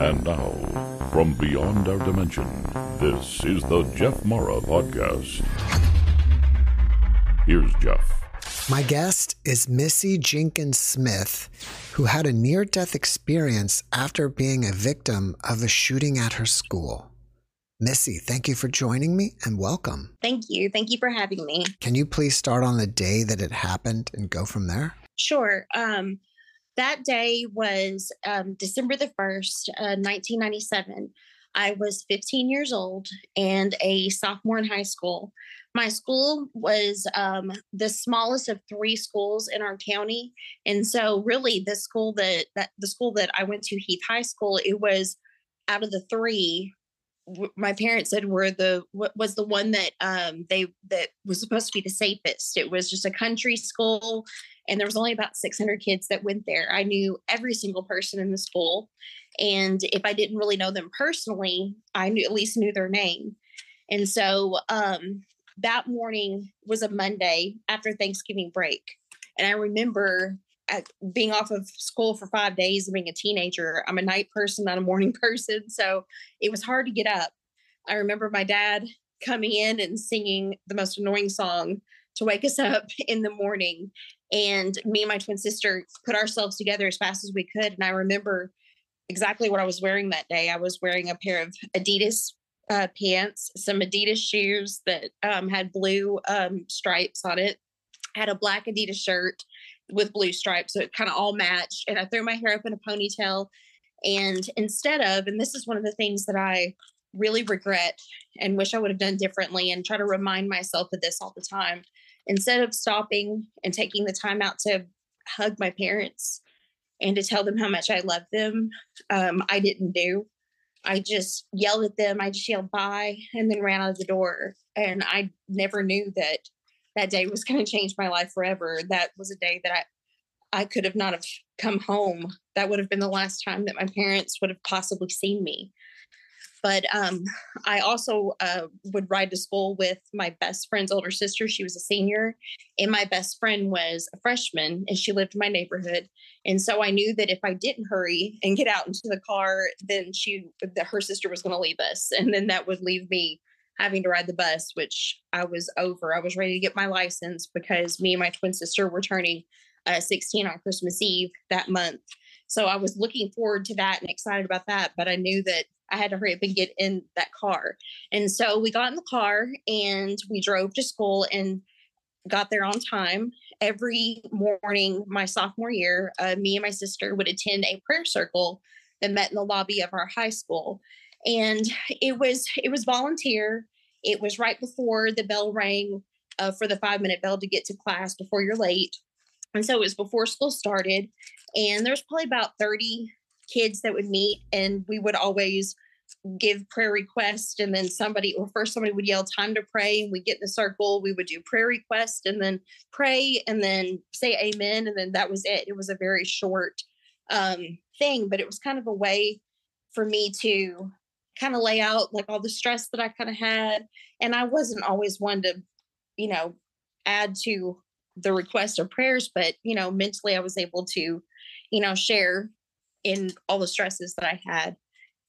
And now, from beyond our dimension, this is the Jeff Mara Podcast. Here's Jeff. My guest is Missy Jenkins Smith, who had a near death experience after being a victim of a shooting at her school. Missy, thank you for joining me and welcome. Thank you. Thank you for having me. Can you please start on the day that it happened and go from there? Sure. Um, that day was um, December the 1st, uh, 1997. I was 15 years old and a sophomore in high school. My school was um, the smallest of three schools in our county, and so really the school that, that the school that I went to, Heath High School, it was out of the three. My parents said were the was the one that um, they that was supposed to be the safest. It was just a country school and there was only about 600 kids that went there. I knew every single person in the school and if i didn't really know them personally i knew at least knew their name. And so um, that morning was a monday after thanksgiving break and i remember at being off of school for five days and being a teenager. I'm a night person not a morning person so it was hard to get up. I remember my dad coming in and singing the most annoying song to wake us up in the morning and me and my twin sister put ourselves together as fast as we could and i remember exactly what i was wearing that day. I was wearing a pair of adidas uh, pants some adidas shoes that um, had blue um, stripes on it. I had a black adidas shirt with blue stripes so it kind of all matched and i threw my hair up in a ponytail and instead of and this is one of the things that i really regret and wish i would have done differently and try to remind myself of this all the time instead of stopping and taking the time out to hug my parents and to tell them how much I love them, um, I didn't do. I just yelled at them. I just yelled bye and then ran out of the door. And I never knew that that day was going to change my life forever. That was a day that I I could have not have come home. That would have been the last time that my parents would have possibly seen me. But um, I also uh, would ride to school with my best friend's older sister. She was a senior, and my best friend was a freshman, and she lived in my neighborhood. And so I knew that if I didn't hurry and get out into the car, then she, her sister was going to leave us, and then that would leave me having to ride the bus, which I was over. I was ready to get my license because me and my twin sister were turning uh, 16 on Christmas Eve that month. So I was looking forward to that and excited about that. But I knew that I had to hurry up and get in that car. And so we got in the car and we drove to school and got there on time. Every morning, my sophomore year, uh, me and my sister would attend a prayer circle that met in the lobby of our high school. And it was it was volunteer. It was right before the bell rang uh, for the five minute bell to get to class before you're late. And so it was before school started. And there's probably about 30 kids that would meet, and we would always give prayer requests. And then somebody, or first somebody would yell time to pray, and we get in the circle. We would do prayer request and then pray and then say amen. And then that was it. It was a very short um, thing, but it was kind of a way for me to kind of lay out like all the stress that I kind of had. And I wasn't always one to, you know, add to the request of prayers, but you know, mentally I was able to, you know, share in all the stresses that I had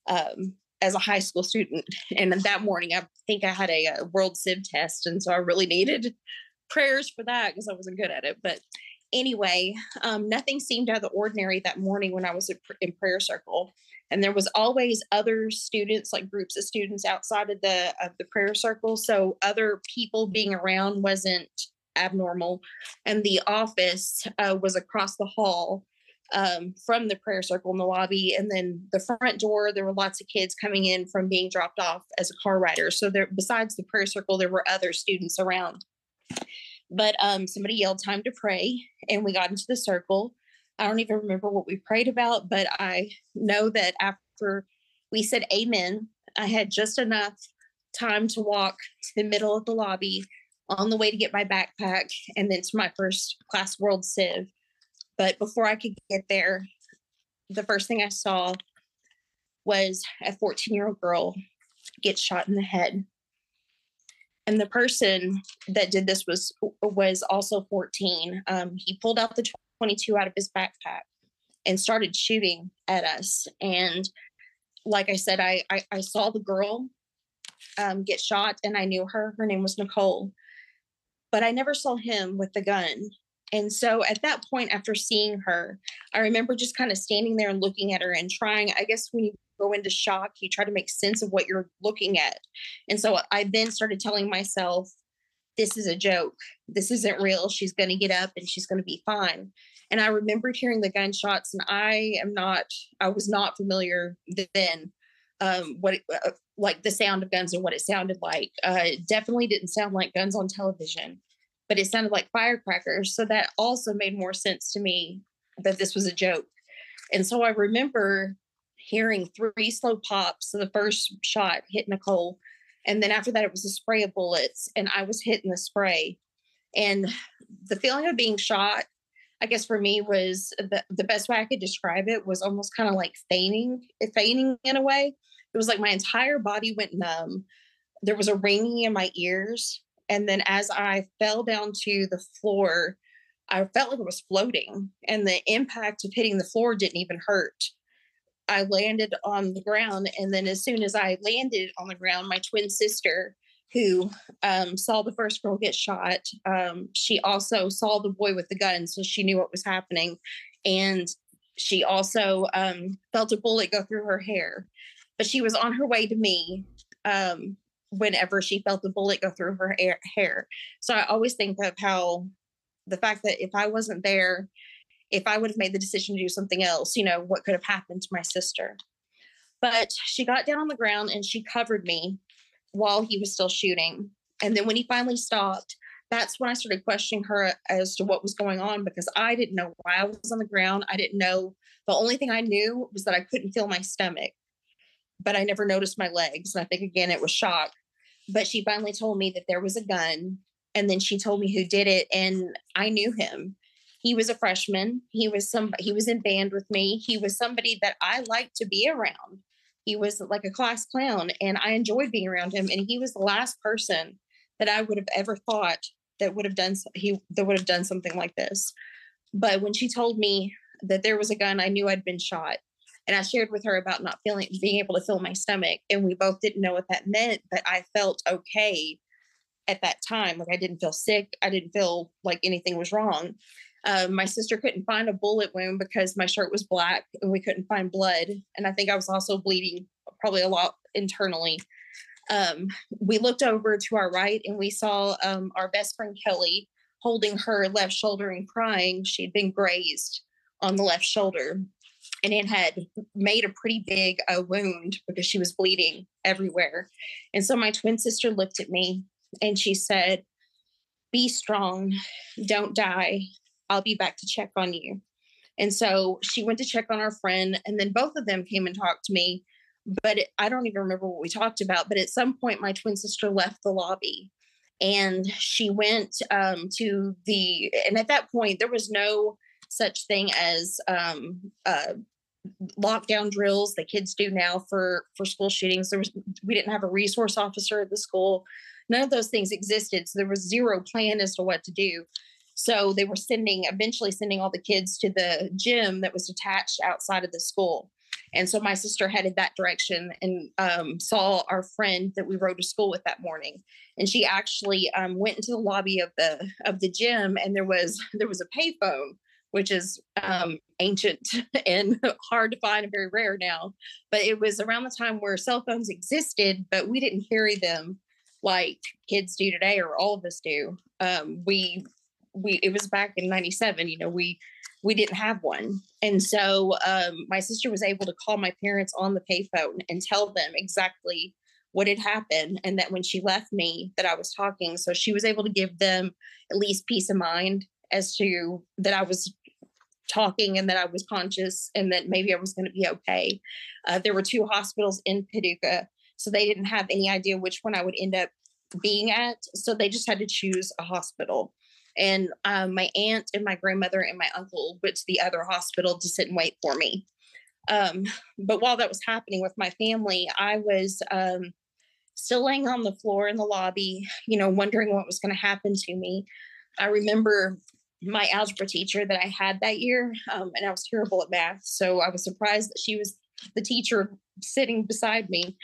um, as a high school student. And that morning, I think I had a, a world civ test, and so I really needed prayers for that because I wasn't good at it. But anyway, um, nothing seemed out of the ordinary that morning when I was in in prayer circle. And there was always other students, like groups of students outside of the of the prayer circle. So other people being around wasn't abnormal. And the office uh, was across the hall um, from the prayer circle in the lobby. And then the front door, there were lots of kids coming in from being dropped off as a car rider. So there, besides the prayer circle, there were other students around. But um, somebody yelled time to pray, and we got into the circle. I don't even remember what we prayed about, but I know that after we said amen, I had just enough time to walk to the middle of the lobby on the way to get my backpack and then to my first class world civ. But before I could get there, the first thing I saw was a 14 year old girl get shot in the head. And the person that did this was was also 14. Um, he pulled out the 22 out of his backpack and started shooting at us. And like I said, I I, I saw the girl um, get shot, and I knew her. Her name was Nicole, but I never saw him with the gun. And so at that point, after seeing her, I remember just kind of standing there and looking at her and trying. I guess when you go into shock, you try to make sense of what you're looking at. And so I then started telling myself, this is a joke. This isn't real. She's going to get up and she's going to be fine. And I remembered hearing the gunshots, and I am not, I was not familiar then um, what uh, like the sound of guns and what it sounded like. Uh, it definitely didn't sound like guns on television, but it sounded like firecrackers. So that also made more sense to me that this was a joke. And so I remember hearing three slow pops. So the first shot hit Nicole, and then after that, it was a spray of bullets, and I was hitting the spray. And the feeling of being shot, I guess for me was the, the best way I could describe it was almost kind of like fainting, eh, fainting in a way. It was like my entire body went numb. There was a ringing in my ears. And then as I fell down to the floor, I felt like I was floating, and the impact of hitting the floor didn't even hurt. I landed on the ground. And then as soon as I landed on the ground, my twin sister, who um, saw the first girl get shot, um, she also saw the boy with the gun. So she knew what was happening. And she also um, felt a bullet go through her hair. But she was on her way to me um, whenever she felt the bullet go through her hair. So I always think of how the fact that if I wasn't there, if I would have made the decision to do something else, you know, what could have happened to my sister. But she got down on the ground and she covered me while he was still shooting. And then when he finally stopped, that's when I started questioning her as to what was going on because I didn't know why I was on the ground. I didn't know. The only thing I knew was that I couldn't feel my stomach, but I never noticed my legs. And I think, again, it was shock. But she finally told me that there was a gun. And then she told me who did it. And I knew him he was a freshman he was some he was in band with me he was somebody that i liked to be around he was like a class clown and i enjoyed being around him and he was the last person that i would have ever thought that would have done he that would have done something like this but when she told me that there was a gun i knew i'd been shot and i shared with her about not feeling being able to feel my stomach and we both didn't know what that meant but i felt okay at that time like i didn't feel sick i didn't feel like anything was wrong um, my sister couldn't find a bullet wound because my shirt was black and we couldn't find blood. And I think I was also bleeding probably a lot internally. Um, we looked over to our right and we saw um, our best friend Kelly holding her left shoulder and crying. She'd been grazed on the left shoulder and it had made a pretty big uh, wound because she was bleeding everywhere. And so my twin sister looked at me and she said, Be strong, don't die. I'll be back to check on you. And so she went to check on our friend, and then both of them came and talked to me. But it, I don't even remember what we talked about. But at some point, my twin sister left the lobby and she went um, to the, and at that point, there was no such thing as um, uh, lockdown drills that kids do now for for school shootings. There was we didn't have a resource officer at the school. None of those things existed. So there was zero plan as to what to do. So they were sending, eventually sending all the kids to the gym that was attached outside of the school. And so my sister headed that direction and um, saw our friend that we rode to school with that morning. And she actually um, went into the lobby of the of the gym, and there was there was a payphone, which is um, ancient and hard to find and very rare now. But it was around the time where cell phones existed, but we didn't carry them like kids do today, or all of us do. Um, we we it was back in 97 you know we we didn't have one and so um, my sister was able to call my parents on the payphone and tell them exactly what had happened and that when she left me that i was talking so she was able to give them at least peace of mind as to that i was talking and that i was conscious and that maybe i was going to be okay uh, there were two hospitals in paducah so they didn't have any idea which one i would end up being at so they just had to choose a hospital and um, my aunt and my grandmother and my uncle went to the other hospital to sit and wait for me. Um, but while that was happening with my family, I was um, still laying on the floor in the lobby, you know, wondering what was going to happen to me. I remember my algebra teacher that I had that year, um, and I was terrible at math. So I was surprised that she was the teacher sitting beside me.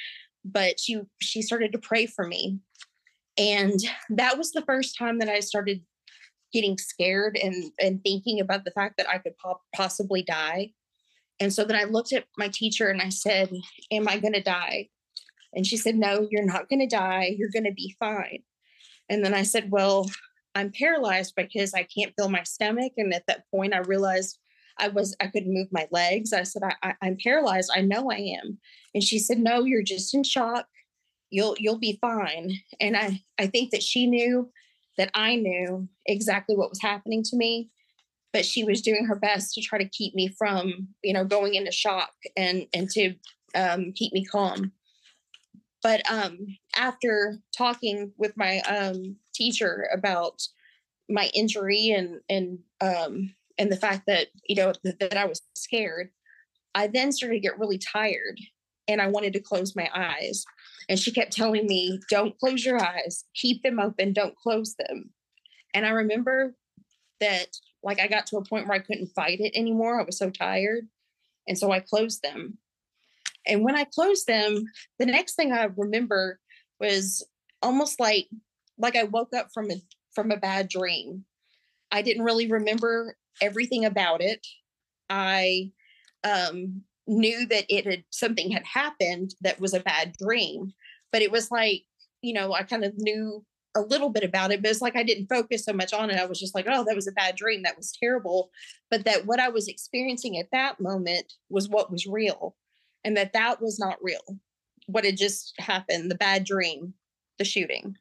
But she she started to pray for me, and that was the first time that I started getting scared and and thinking about the fact that I could po- possibly die. And so then I looked at my teacher and I said, "Am I going to die?" And she said, "No, you're not going to die. You're going to be fine." And then I said, "Well, I'm paralyzed because I can't feel my stomach. And at that point, I realized I was I couldn't move my legs. I said, I, am paralyzed. I know I am. And she said, No, you're just in shock. You'll you'll be fine. And I I think that she knew that I knew exactly what was happening to me, but she was doing her best to try to keep me from you know going into shock and and to um, keep me calm. But um, after talking with my um, teacher about my injury and and um, and the fact that you know that, that I was scared, I then started to get really tired and I wanted to close my eyes. And she kept telling me, "Don't close your eyes. Keep them open. Don't close them." And I remember that like I got to a point where I couldn't fight it anymore. I was so tired. And so I closed them. And when I closed them, the next thing I remember was almost like like I woke up from a from a bad dream. I didn't really remember everything about it. I um, knew that it had something had happened that was a bad dream, but it was like you know I kind of knew a little bit about it, but it's like I didn't focus so much on it. I was just like, oh, that was a bad dream. That was terrible. But that what I was experiencing at that moment was what was real and that that was not real. What had just happened, the bad dream, the shooting.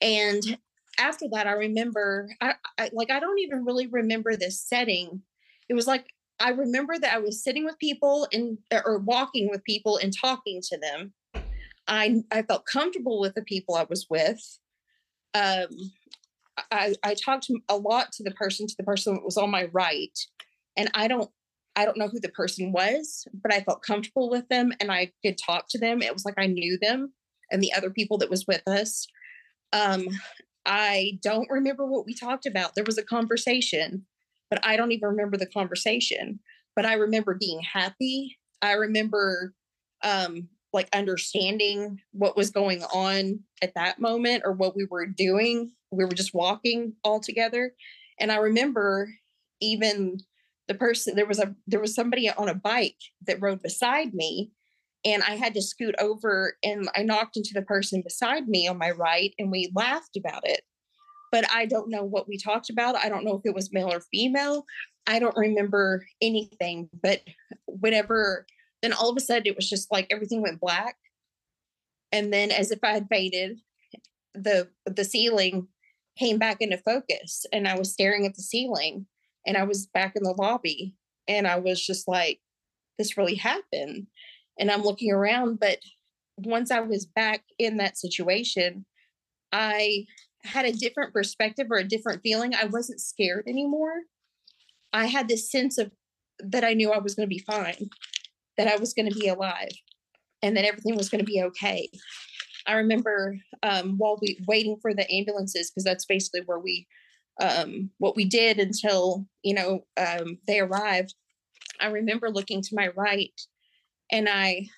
And after that, I remember, I, I like, I don't even really remember this setting. It was like, I remember that I was sitting with people and or walking with people and talking to them. I I felt comfortable with the people I was with. Um, I I talked a lot to the person to the person that was on my right, and I don't I don't know who the person was, but I felt comfortable with them and I could talk to them. It was like I knew them and the other people that was with us. Um, I don't remember what we talked about. There was a conversation, but I don't even remember the conversation. But I remember being happy. I remember um, like understanding what was going on at that moment or what we were doing. We were just walking all together. And I remember even the person there was a there was somebody on a bike that rode beside me and I had to scoot over and I knocked into the person beside me on my right and we laughed about it. But I don't know what we talked about. I don't know if it was male or female. I don't remember anything. But whenever, then all of a sudden it was just like everything went black. And then as if I had faded, the the ceiling came back into focus and I was staring at the ceiling and I was back in the lobby and I was just like, this really happened. And I'm looking around, but once I was back in that situation, I had a different perspective or a different feeling. I wasn't scared anymore. I had this sense of that I knew I was going to be fine, that I was going to be alive, and that everything was going to be okay. I remember um, while we waiting for the ambulances, because that's basically where we um, what we did until you know um, they arrived. I remember looking to my right, and I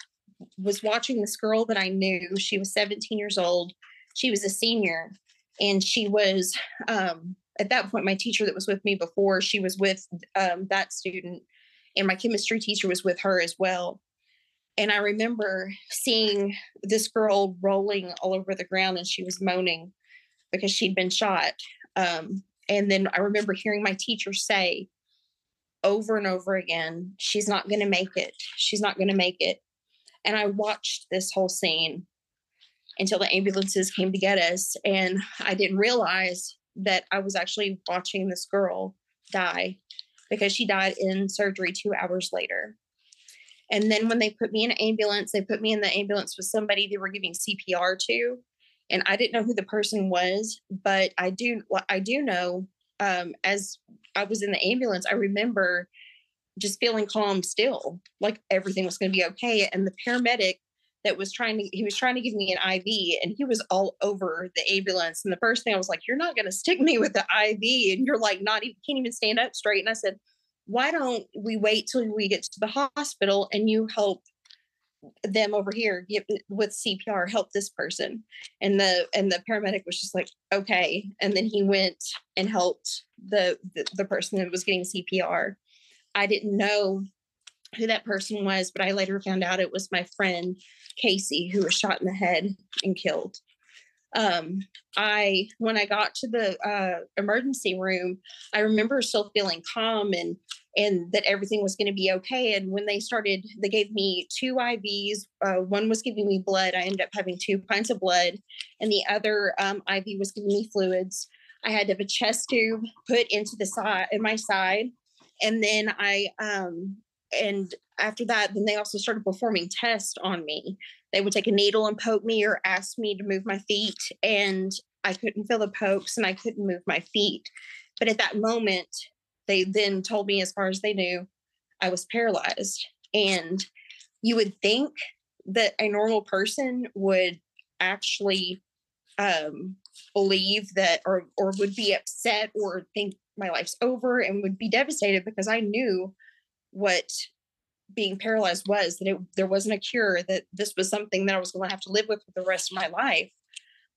was watching this girl that I knew. She was 17 years old. She was a senior, and she was um, at that point my teacher that was with me before. She was with um, that student, and my chemistry teacher was with her as well. And I remember seeing this girl rolling all over the ground, and she was moaning because she'd been shot. Um, and then I remember hearing my teacher say over and over again, she's not going to make it. She's not going to make it. And I watched this whole scene until the ambulances came to get us. And I didn't realize that I was actually watching this girl die because she died in surgery two hours later. And then when they put me in an ambulance, they put me in the ambulance with somebody they were giving CPR to and I didn't know who the person was, but I do I do know um, as I was in the ambulance, I remember just feeling calm still, like everything was going to be okay. And the paramedic that was trying to he was trying to give me an IV and he was all over the ambulance. And the first thing I was like, You're not gonna stick me with the IV and you're like not even can't even stand up straight. And I said, Why don't we wait till we get to the hospital and you help them over here with CPR help this person. And the and the paramedic was just like okay and then he went and helped the the, the person that was getting CPR I didn't know who that person was but I later found out it was my friend Casey who was shot in the head and killed. Um I when I got to the uh emergency room I remember still feeling calm and and that everything was going to be okay. And when they started, they gave me two IVs. Uh, one was giving me blood. I ended up having two pints of blood, and the other um, IV was giving me fluids. I had to have a chest tube put into the side in my side, and then I um, and after that, then they also started performing tests on me. They would take a needle and poke me or ask me to move my feet, and I couldn't feel the pokes and I couldn't move my feet. But at that moment, they then told me, as far as they knew, I was paralyzed. And you would think that a normal person would actually um, believe that or or would be upset or think my life's over and would be devastated because I knew what being paralyzed was that it, there wasn't a cure that this was something that I was going to have to live with for the rest of my life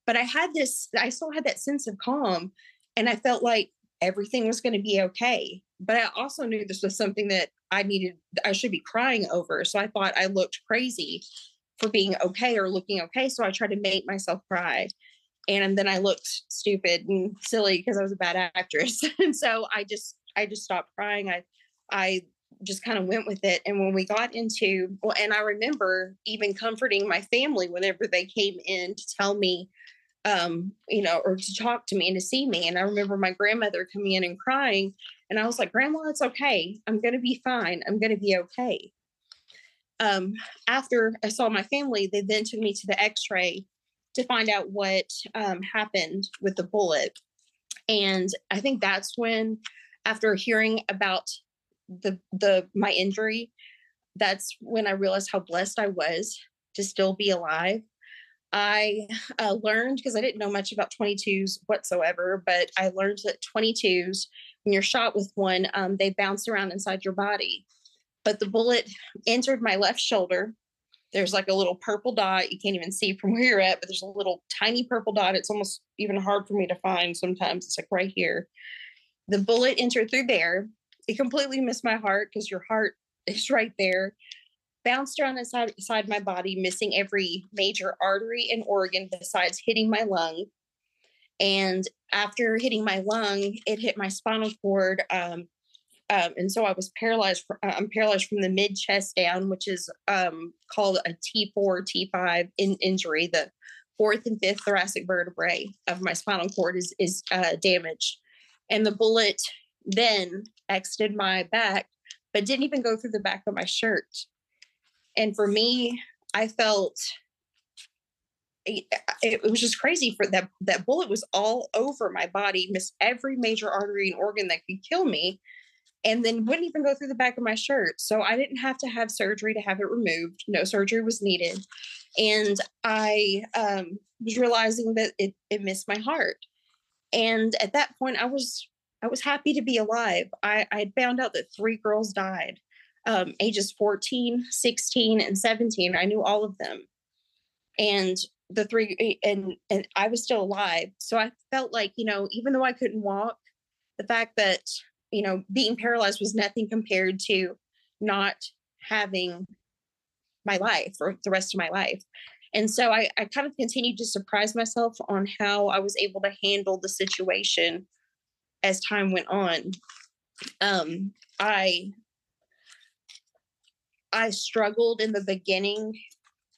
but I had this I still had that sense of calm and I felt like everything was going to be okay. But I also knew this was something that I needed, I should be crying over. So I thought I looked crazy for being okay or looking okay. So I tried to make myself cry. And then I looked stupid and silly because I was a bad actress. and so I just, I just stopped crying. I, I just kind of went with it. And when we got into, well, and I remember even comforting my family whenever they came in to tell me um, you know, or to talk to me and to see me. And I remember my grandmother coming in and crying. And I was like, Grandma, it's okay. I'm going to be fine. I'm going to be okay. Um, after I saw my family, they then took me to the x ray to find out what um, happened with the bullet. And I think that's when, after hearing about the the my injury, that's when I realized how blessed I was to still be alive I uh, learned because I didn't know much about 22s whatsoever, but I learned that 22s, when you're shot with one, um, they bounce around inside your body. But the bullet entered my left shoulder. There's like a little purple dot. You can't even see from where you're at, but there's a little tiny purple dot. It's almost even hard for me to find sometimes. It's like right here. The bullet entered through there. It completely missed my heart because your heart is right there bounced around inside, inside my body, missing every major artery and organ besides hitting my lung. And after hitting my lung, it hit my spinal cord. Um, um, and so I was paralyzed. For, uh, I'm paralyzed from the mid chest down, which is um, called a T4, T5 in, injury. The fourth and fifth thoracic vertebrae of my spinal cord is is uh, damaged, and the bullet then exited my back, but didn't even go through the back of my shirt. And for me, I felt it, it, was just crazy for that that bullet was all over my body missed every major artery and organ that could kill me and then wouldn't even go through the back of my shirt. So i didn't have to have surgery to have it removed. No surgery was needed. And i um, was realizing that it, it missed my heart. And at that point i was i was happy to be alive. I i had found out that three girls died um, ages 14, 16, and 17. I knew all of them. And the three, eh, and, and I was still alive. So I felt like, you know, even though I couldn't walk, the fact that, you know, being paralyzed was nothing compared to not having my life or the rest of my life. And so I, I kind of continued to surprise myself on how I was able to handle the situation as time went on. Um, I I struggled in the beginning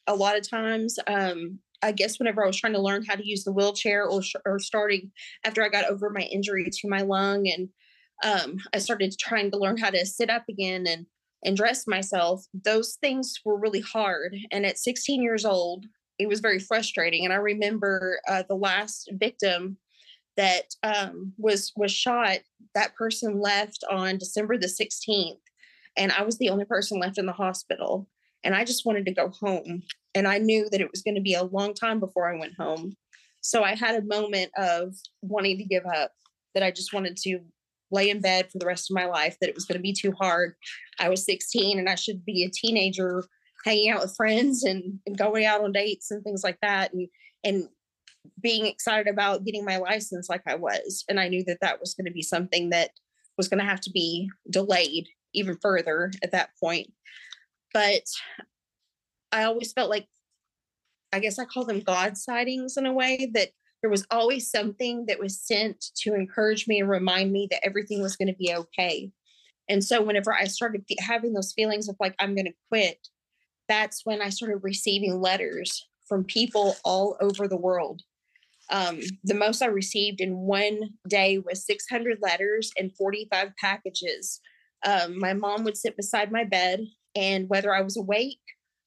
a lot of times. Um, I guess whenever I was trying to learn how to use the wheelchair or, or starting after I got over my injury to my lung and um, I started trying to learn how to sit up again and and dress myself. Those things were really hard. And at 16 years old, it was very frustrating. And I remember uh, the last victim that um, was was shot. That person left on December the 16th, and I was the only person left in the hospital. And I just wanted to go home. and I knew that it was going to be a long time before I went home. So I had a moment of wanting to give up, that I just wanted to lay in bed for the rest of my life, that it was going to be too hard. I was 16 and I should be a teenager hanging out with friends and, and going out on dates and things like that. And, and being excited about getting my license like I was. And I knew that that was going to be something that was going to have to be delayed even further at that point. But I always felt like, I guess I call them God sightings in a way that there was always something that was sent to encourage me and remind me that everything was going to be okay. And so whenever I started having those feelings of like, I'm going to quit, that's when I started receiving letters from people all over the world. Um, the most I received in one day was 600 letters and 45 packages. Um, my mom would sit beside my bed, and whether I was awake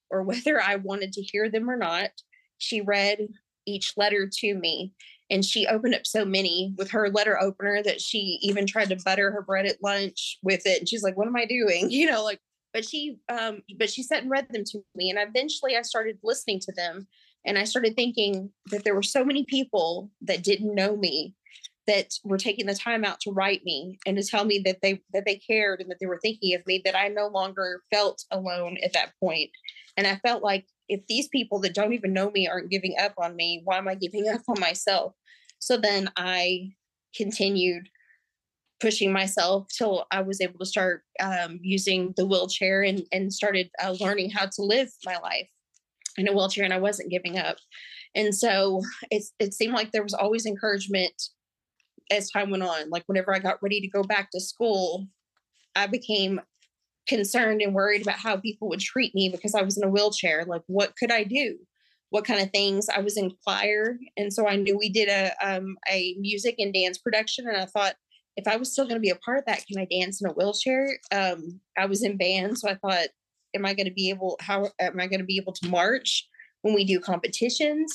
or whether I wanted to hear them or not, she read each letter to me. And she opened up so many with her letter opener that she even tried to butter her bread at lunch with it. And she's like, What am I doing? You know, like, but she um but she sat and read them to me and eventually i started listening to them and i started thinking that there were so many people that didn't know me that were taking the time out to write me and to tell me that they that they cared and that they were thinking of me that i no longer felt alone at that point and i felt like if these people that don't even know me aren't giving up on me why am i giving up on myself so then i continued pushing myself till I was able to start um, using the wheelchair and, and started uh, learning how to live my life in a wheelchair. And I wasn't giving up. And so it seemed like there was always encouragement as time went on. Like whenever I got ready to go back to school, I became concerned and worried about how people would treat me because I was in a wheelchair. Like, what could I do? What kind of things? I was in choir, and so I knew we did a um, a music and dance production, and I thought if I was still going to be a part of that, can I dance in a wheelchair? Um, I was in band, so I thought, am I going to be able? How am I going to be able to march when we do competitions?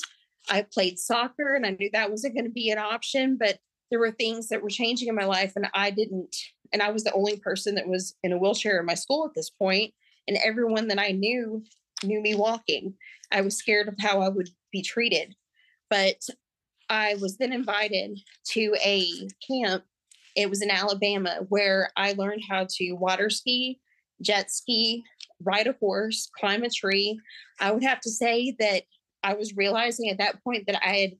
I played soccer, and I knew that wasn't going to be an option, but there were things that were changing in my life, and I didn't. And I was the only person that was in a wheelchair in my school at this point, and everyone that I knew knew me walking. I was scared of how I would be treated, but I was then invited to a camp it was in Alabama where I learned how to water ski, jet ski, ride a horse, climb a tree. I would have to say that I was realizing at that point that I had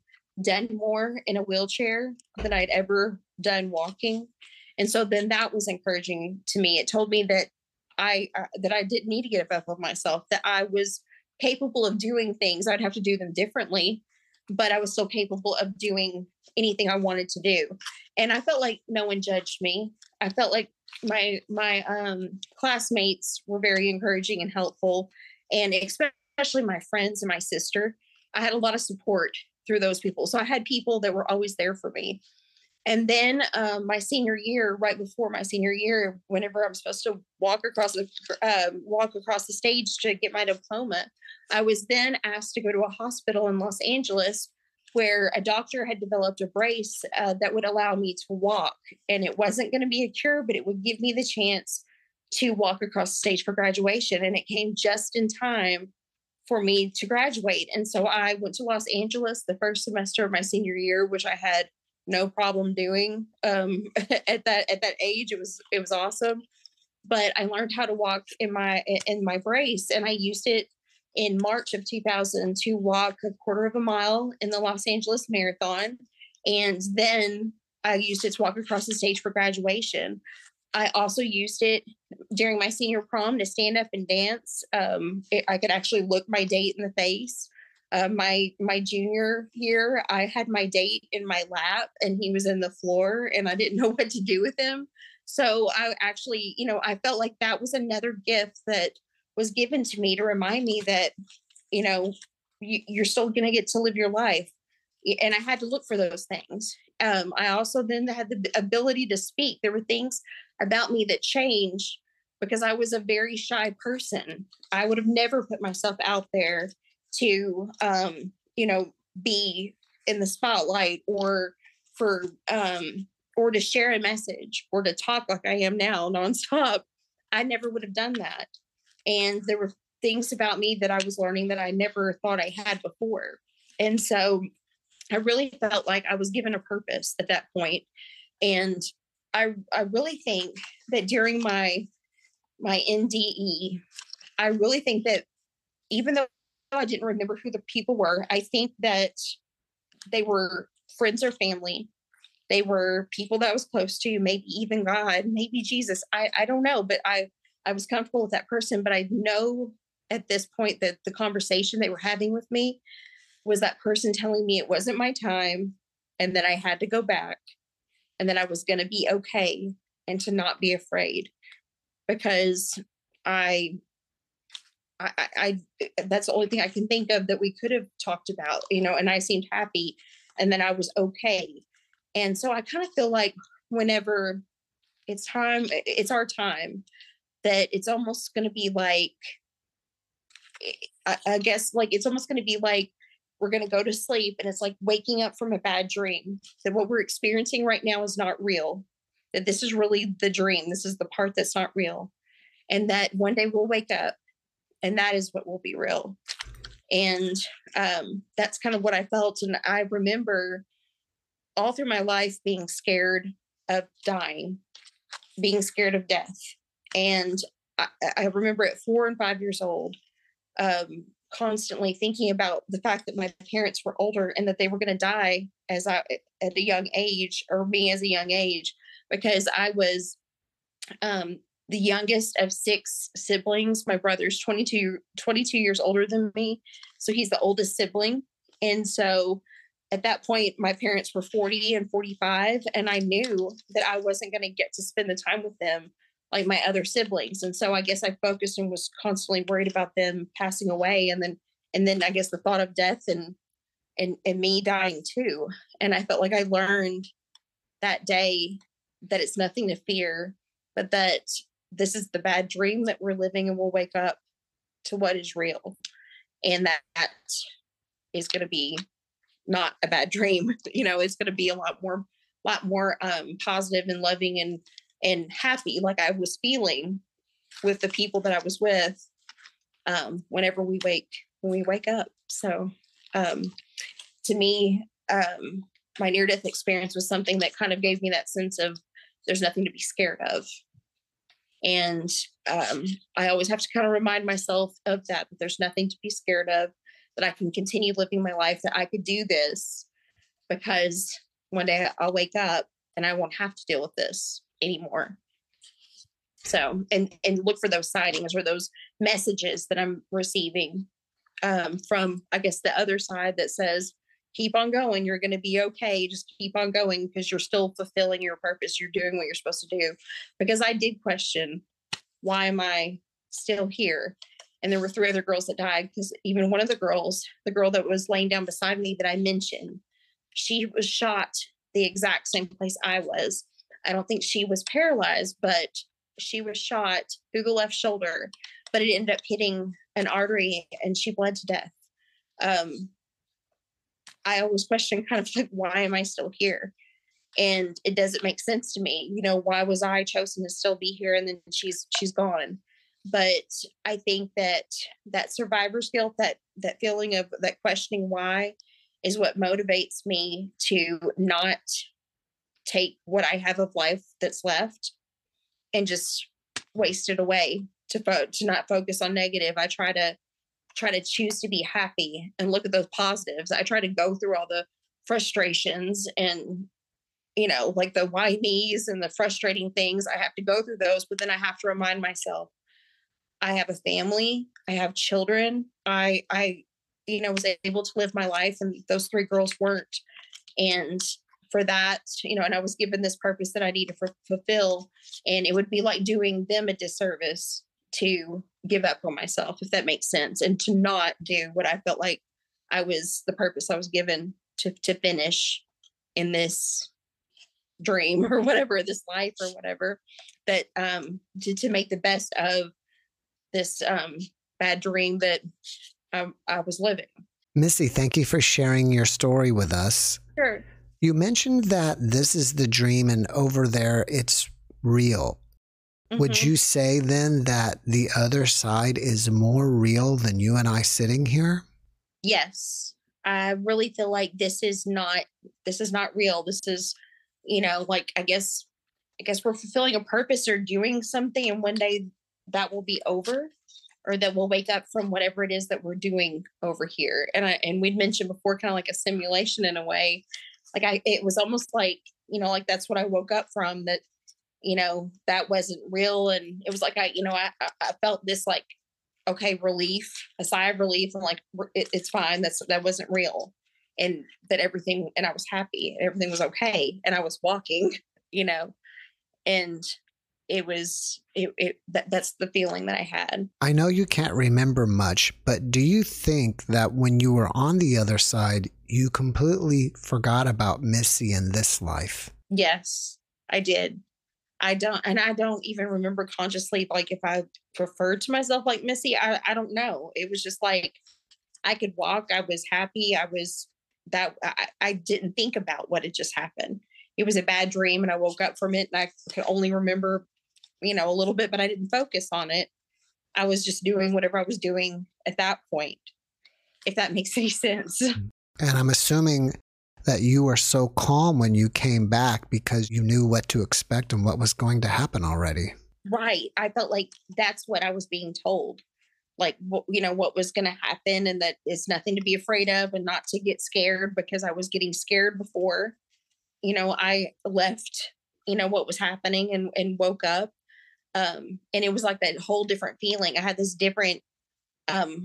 done more in a wheelchair than I'd ever done walking. And so then that was encouraging to me. It told me that I uh, that I didn't need to get up of myself, that I was capable of doing things. I'd have to do them differently, but I was still capable of doing anything I wanted to do. And I felt like no one judged me. I felt like my my um, classmates were very encouraging and helpful, and especially my friends and my sister. I had a lot of support through those people. So I had people that were always there for me. And then um, my senior year, right before my senior year, whenever I'm supposed to walk across the uh, walk across the stage to get my diploma, I was then asked to go to a hospital in Los Angeles where a doctor had developed a brace uh, that would allow me to walk. And it wasn't going to be a cure, but it would give me the chance to walk across the stage for graduation. And it came just in time for me to graduate. And so I went to Los Angeles the first semester of my senior year, which I had no problem doing um, at that at that age. It was it was awesome. But I learned how to walk in my in my brace, and I used it in March of 2000 to walk a quarter of a mile in the Los Angeles Marathon. And then I used it to walk across the stage for graduation. I also used it during my senior prom to stand up and dance. Um, it, I could actually look my date in the face. Uh, my my junior year, I had my date in my lap, and he was in the floor, and I didn't know what to do with him. So I actually, you know, I felt like that was another gift that was given to me to remind me that, you know, you, you're still going to get to live your life. And I had to look for those things. Um, I also then had the ability to speak. There were things about me that changed because I was a very shy person. I would have never put myself out there to, um, you know, be in the spotlight or for, um, or to share a message or to talk like I am now nonstop. I never would have done that and there were things about me that I was learning that I never thought I had before. And so I really felt like I was given a purpose at that point. And I I really think that during my my NDE, I really think that even though I didn't remember who the people were, I think that they were friends or family. They were people that I was close to, maybe even God, maybe Jesus. I, I don't know, but I I was comfortable with that person. But I know at this point that the conversation they were having with me was that person telling me it wasn't my time and that I had to go back and that I was going to be okay and to not be afraid because I, I, I, that's the only thing I can think of that we could have talked about, you know, and I seemed happy and then I was okay. And so I kind of feel like whenever it's time, it's our time, that it's almost going to be like, I, I guess, like it's almost going to be like we're going to go to sleep and it's like waking up from a bad dream that what we're experiencing right now is not real. That this is really the dream this is the part that's not real. And that one day we'll wake up and that is what will be real. And um, that's kind of what i felt and i remember all through my life being scared of dying being scared of death. And i, I remember at four and five years old um, constantly thinking about the fact that my parents were older and that they were going to die as I at a young age or me as a young age because I was um, the youngest of six siblings. My brother's 22, 22 years older than me. So he's the oldest sibling. And so at that point, my parents were 40 and 45. And I knew that I wasn't going to get to spend the time with them like my other siblings. And so I guess I focused and was constantly worried about them passing away. And then, and then I guess the thought of death and, and, and me dying too. And I felt like I learned that day that it's nothing to fear, but that this is the bad dream that we're living and we'll wake up to what is real. And that, that is going to be not a bad dream. You know, it's going to be a lot more, lot more um, positive and loving and and happy like I was feeling with the people that I was with um, whenever we wake when we wake up. So um, to me, um, my near death experience was something that kind of gave me that sense of there's nothing to be scared of. And um, I always have to kind of remind myself of that, that there's nothing to be scared of, that I can continue living my life, that I could do this because one day I'll wake up and I won't have to deal with this anymore. So, and and look for those sightings or those messages that I'm receiving um, from, I guess, the other side that says, keep on going. You're going to be okay. Just keep on going because you're still fulfilling your purpose. You're doing what you're supposed to do. Because I did question, why am I still here? And there were three other girls that died because even one of the girls, the girl that was laying down beside me that I mentioned, she was shot the exact same place I was. I don't think she was paralyzed, but she was shot through the left shoulder, but it ended up hitting an artery and she bled to death. Um, I always question kind of like, why am I still here? And it doesn't make sense to me. You know, why was I chosen to still be here and then she's she's gone? But I think that that survivor's guilt, that that feeling of that questioning why is what motivates me to not take what I have of life that's left and just waste it away to fo- to not focus on negative. I try to try to choose to be happy and look at those positives. I try to go through all the frustrations and you know, like the why me's and the frustrating things. I have to go through those, but then I have to remind myself I have a family, I have children. I I you know was able to live my life and those three girls weren't. And for that, you know, and I was given this purpose that I need to f- fulfill. And it would be like doing them a disservice to give up on myself, if that makes sense, and to not do what I felt like I was the purpose I was given to to finish in this dream or whatever, this life or whatever, that um to, to make the best of this um bad dream that I, I was living. Missy, thank you for sharing your story with us. Sure. You mentioned that this is the dream and over there it's real. Mm-hmm. Would you say then that the other side is more real than you and I sitting here? Yes. I really feel like this is not this is not real. This is, you know, like I guess I guess we're fulfilling a purpose or doing something and one day that will be over or that we'll wake up from whatever it is that we're doing over here. And I and we'd mentioned before kind of like a simulation in a way. Like I it was almost like, you know, like that's what I woke up from that you know that wasn't real. And it was like i you know i i felt this like okay relief a sigh of relief. And like it, it's fine. That's that wasn't real. And that everything and i was happy. And everything was okay. And i was walking you know? And it was it, it that, that's the feeling that i had. I know you can't remember much but do you think that when you were on the other side you completely forgot about missy in this life yes i did I don't, and I don't even remember consciously, like if I referred to myself like Missy, I, I don't know. It was just like I could walk. I was happy. I was that I, I didn't think about what had just happened. It was a bad dream and I woke up from it and I could only remember, you know, a little bit, but I didn't focus on it. I was just doing whatever I was doing at that point, if that makes any sense. And I'm assuming that you were so calm when you came back because you knew what to expect and what was going to happen already. Right. I felt like that's what I was being told. Like, you know, what was going to happen and that it's nothing to be afraid of and not to get scared because I was getting scared before, you know, I left, you know, what was happening and, and woke up. Um, and it was like that whole different feeling. I had this different, um,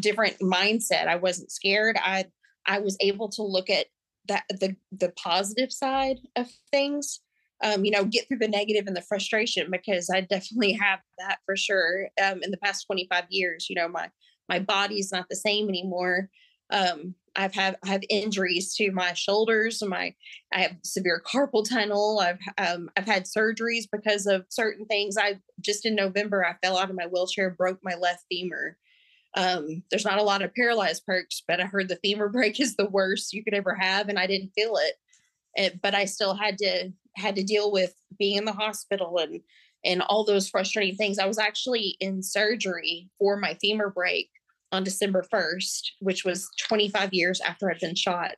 different mindset. I wasn't scared. I, I was able to look at that the the positive side of things um, you know get through the negative and the frustration because i definitely have that for sure um, in the past 25 years you know my my body's not the same anymore. Um, i've had i have injuries to my shoulders my i have severe carpal tunnel i've um, i've had surgeries because of certain things. I just in november i fell out of my wheelchair broke my left femur um, there's not a lot of paralyzed perks, but I heard the femur break is the worst you could ever have, and I didn't feel it. it. But I still had to had to deal with being in the hospital and and all those frustrating things. I was actually in surgery for my femur break on December 1st, which was 25 years after I'd been shot.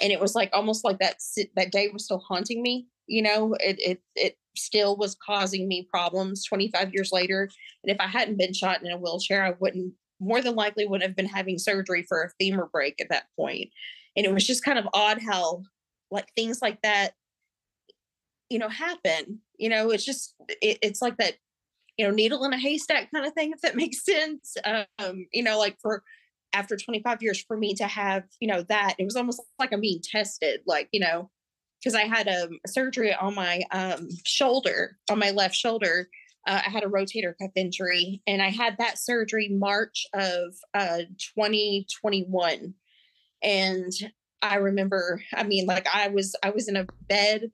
And it was like almost like that that day was still haunting me. You know, it it it still was causing me problems 25 years later. And if I hadn't been shot in a wheelchair, I wouldn't more than likely would have been having surgery for a femur break at that point. And it was just kind of odd how like things like that, you know, happen. You know, it's just it, it's like that, you know, needle in a haystack kind of thing, if that makes sense. Um, you know, like for after 25 years for me to have, you know, that it was almost like I'm being tested, like, you know, because I had um, a surgery on my um, shoulder, on my left shoulder, uh, I had a rotator cuff injury, and I had that surgery March of uh, 2021. And I remember, I mean, like I was, I was in a bed,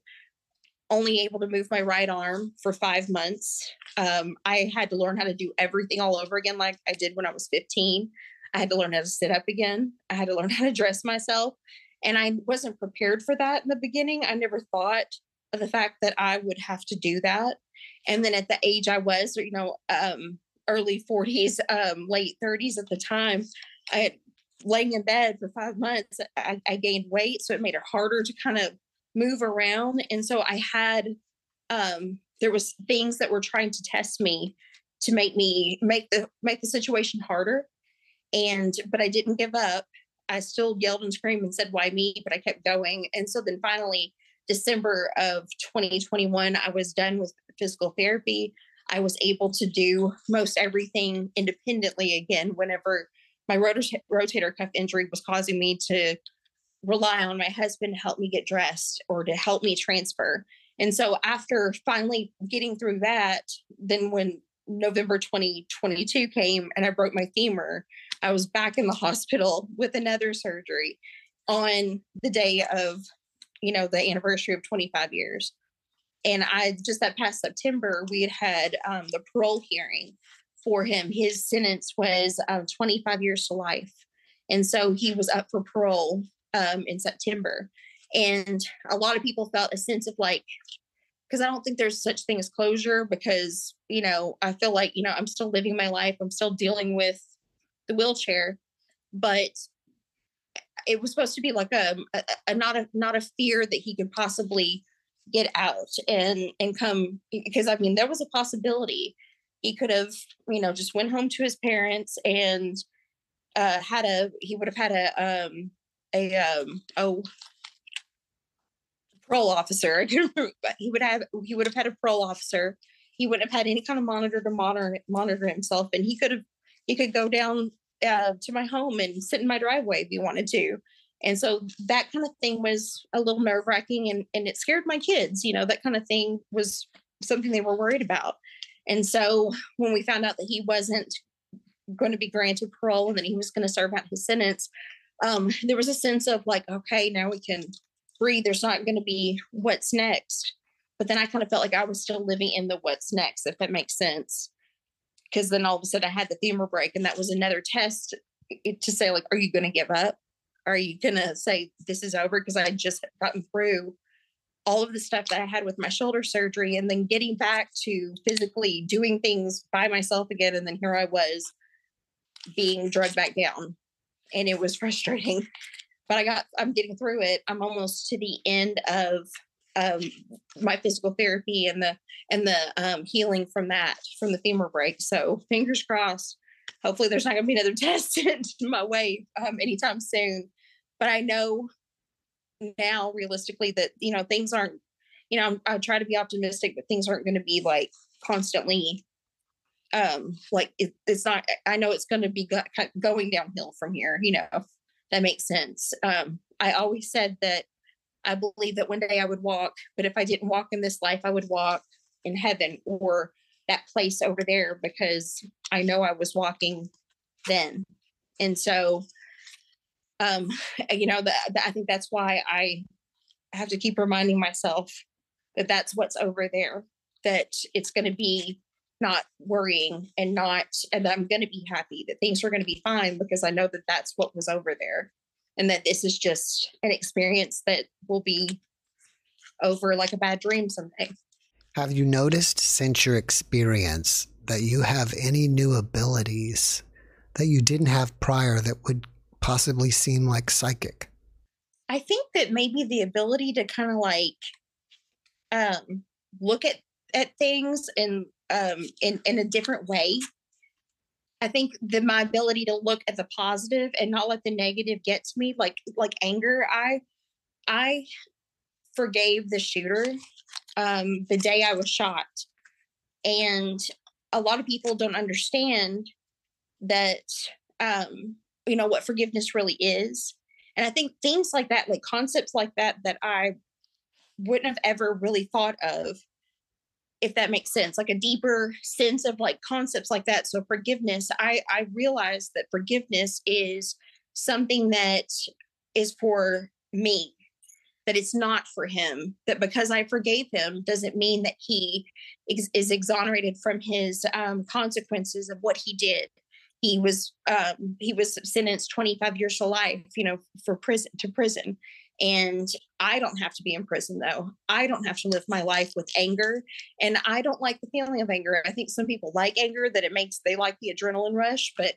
only able to move my right arm for five months. Um, I had to learn how to do everything all over again, like I did when I was 15. I had to learn how to sit up again. I had to learn how to dress myself. And I wasn't prepared for that in the beginning. I never thought of the fact that I would have to do that. And then at the age I was, you know, um, early 40s, um, late 30s at the time, I had laying in bed for five months, I, I gained weight. So it made it harder to kind of move around. And so I had, um, there was things that were trying to test me to make me make the make the situation harder and but i didn't give up i still yelled and screamed and said why me but i kept going and so then finally December of 2021, I was done with physical therapy. I was able to do most everything independently again whenever my rotor- rotator cuff injury was causing me to rely on my husband to help me get dressed or to help me transfer. And so after finally getting through that, then when November 2022 came and I broke my femur, I was back in the hospital with another surgery on the day of you know, the anniversary of 25 years. And I just that past September, we had had um, the parole hearing for him. His sentence was um, 25 years to life. And so he was up for parole um, in September. And a lot of people felt a sense of like because I don't think there's such thing as closure because, you know, I feel like, you know, I'm still living my life. I'm still dealing with the wheelchair, but it was supposed to be like a, a, a not a not a fear that he could possibly get out and and come because I mean there was a possibility he could have you know just went home to his parents and uh had a he would have had a um a um oh parole officer. I can remember but he would have he would have had a parole officer. He wouldn't have had any kind of monitor to monitor monitor himself and he could have he could go down uh, to my home and sit in my driveway if you wanted to and so that kind of thing was a little nerve wracking and, and it scared my kids you know that kind of thing was something they were worried about and so when we found out that he wasn't going to be granted parole and that he was going to serve out his sentence, um, there was a sense of like, okay, now we can breathe. There's not going to be what's next. But then I kind of felt like I was still living in the what's next, if that makes sense. Because then all of a sudden I had the femur break, and that was another test to say, like, are you going to give up? Are you going to say this is over? Because I just gotten through all of the stuff that I had with my shoulder surgery and then getting back to physically doing things by myself again. And then here I was being drugged back down. And it was frustrating. But I got I'm getting through it. I'm almost to the end of um, my physical therapy and the and the um, healing from that from the femur break. So fingers crossed. Hopefully, there's not going to be another test in my way um, anytime soon. But I know now realistically that you know things aren't you know i try to be optimistic but things aren't going to be like constantly um like it, it's not i know it's going to be go- going downhill from here you know that makes sense um i always said that i believe that one day i would walk but if i didn't walk in this life i would walk in heaven or that place over there because i know i was walking then and so um, you know, that I think that's why I have to keep reminding myself that that's what's over there, that it's going to be not worrying and not, and that I'm going to be happy, that things are going to be fine because I know that that's what was over there. And that this is just an experience that will be over like a bad dream someday. Have you noticed since your experience that you have any new abilities that you didn't have prior that would possibly seem like psychic? I think that maybe the ability to kind of like um, look at at things in um, in in a different way. I think that my ability to look at the positive and not let the negative get to me, like like anger. I I forgave the shooter um, the day I was shot, and a lot of people don't understand that um, you know what forgiveness really is and i think things like that like concepts like that that i wouldn't have ever really thought of if that makes sense like a deeper sense of like concepts like that. So forgiveness i i realized that forgiveness is something that is for me that it's not for him that because i forgave him doesn't mean that he is, is exonerated from his um, consequences of what he did. He was um, he was sentenced 25 years to life you know for prison to prison and i don't have to be in prison though. I don't have to live my life with anger. And i don't like the feeling of anger. I think some people like anger that it makes they like the adrenaline rush but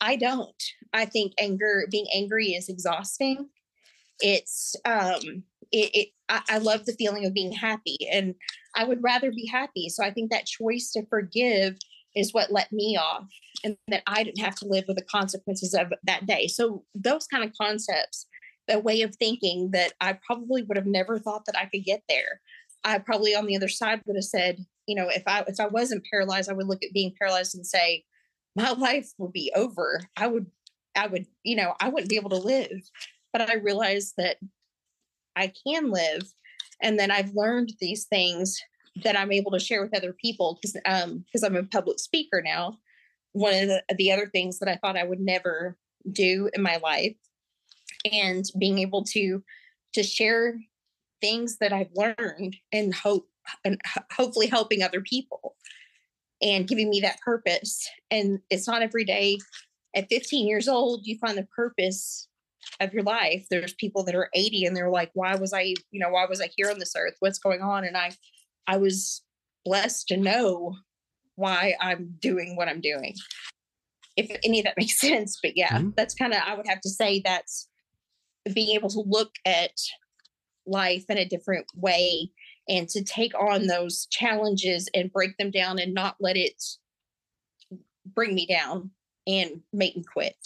i don't. I think anger being angry is exhausting. It's um it, it I, I love the feeling of being happy and i would rather be happy. So i think that choice to forgive is what let me off and that I didn't have to live with the consequences of that day. So those kind of concepts, the way of thinking that I probably would have never thought that I could get there. I probably on the other side would have said, you know, if I if I wasn't paralyzed, I would look at being paralyzed and say, my life would be over. I would I would, you know, I wouldn't be able to live. But I realized that I can live and then I've learned these things that I'm able to share with other people because um because I'm a public speaker now. One of the, the other things that I thought I would never do in my life, and being able to to share things that I've learned and hope and hopefully helping other people and giving me that purpose. And it's not every day. At 15 years old, you find the purpose of your life. There's people that are 80 and they're like, why was I, you know, why was I here on this earth? What's going on? And I I was blessed to know why I'm doing what I'm doing. If any of that makes sense. But yeah, mm-hmm. that's kind of, I would have to say that's being able to look at life in a different way and to take on those challenges and break them down and not let it bring me down and make me quit.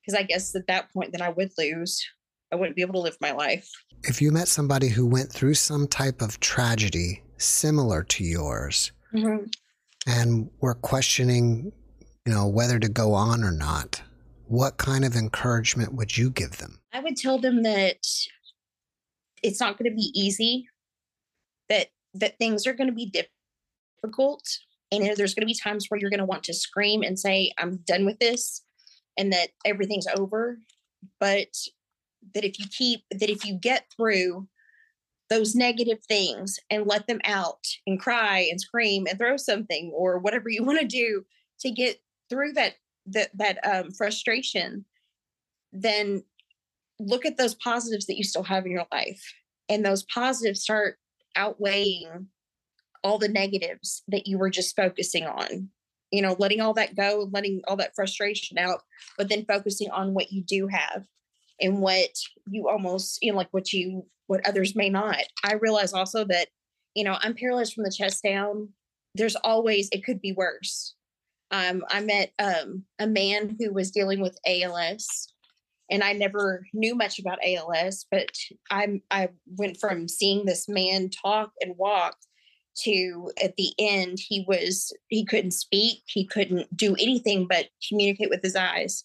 Because I guess at that point, then I would lose. I wouldn't be able to live my life. If you met somebody who went through some type of tragedy similar to yours mm-hmm. and were questioning, you know, whether to go on or not, what kind of encouragement would you give them? I would tell them that it's not going to be easy, that that things are going to be difficult, and there's going to be times where you're going to want to scream and say, "I'm done with this," and that everything's over. But that if you keep that if you get through those negative things and let them out and cry and scream and throw something or whatever you want to do to get through that that that um, frustration then look at those positives that you still have in your life and those positives start outweighing all the negatives that you were just focusing on. You know letting all that go letting all that frustration out but then focusing on what you do have and what you almost you know like what you what others may not. I realize also that you know i'm paralyzed from the chest down. There's always it could be worse. Um, i met um, a man who was dealing with als and i never knew much about als but i i went from seeing this man talk and walk to at the end he was he couldn't speak he couldn't do anything but communicate with his eyes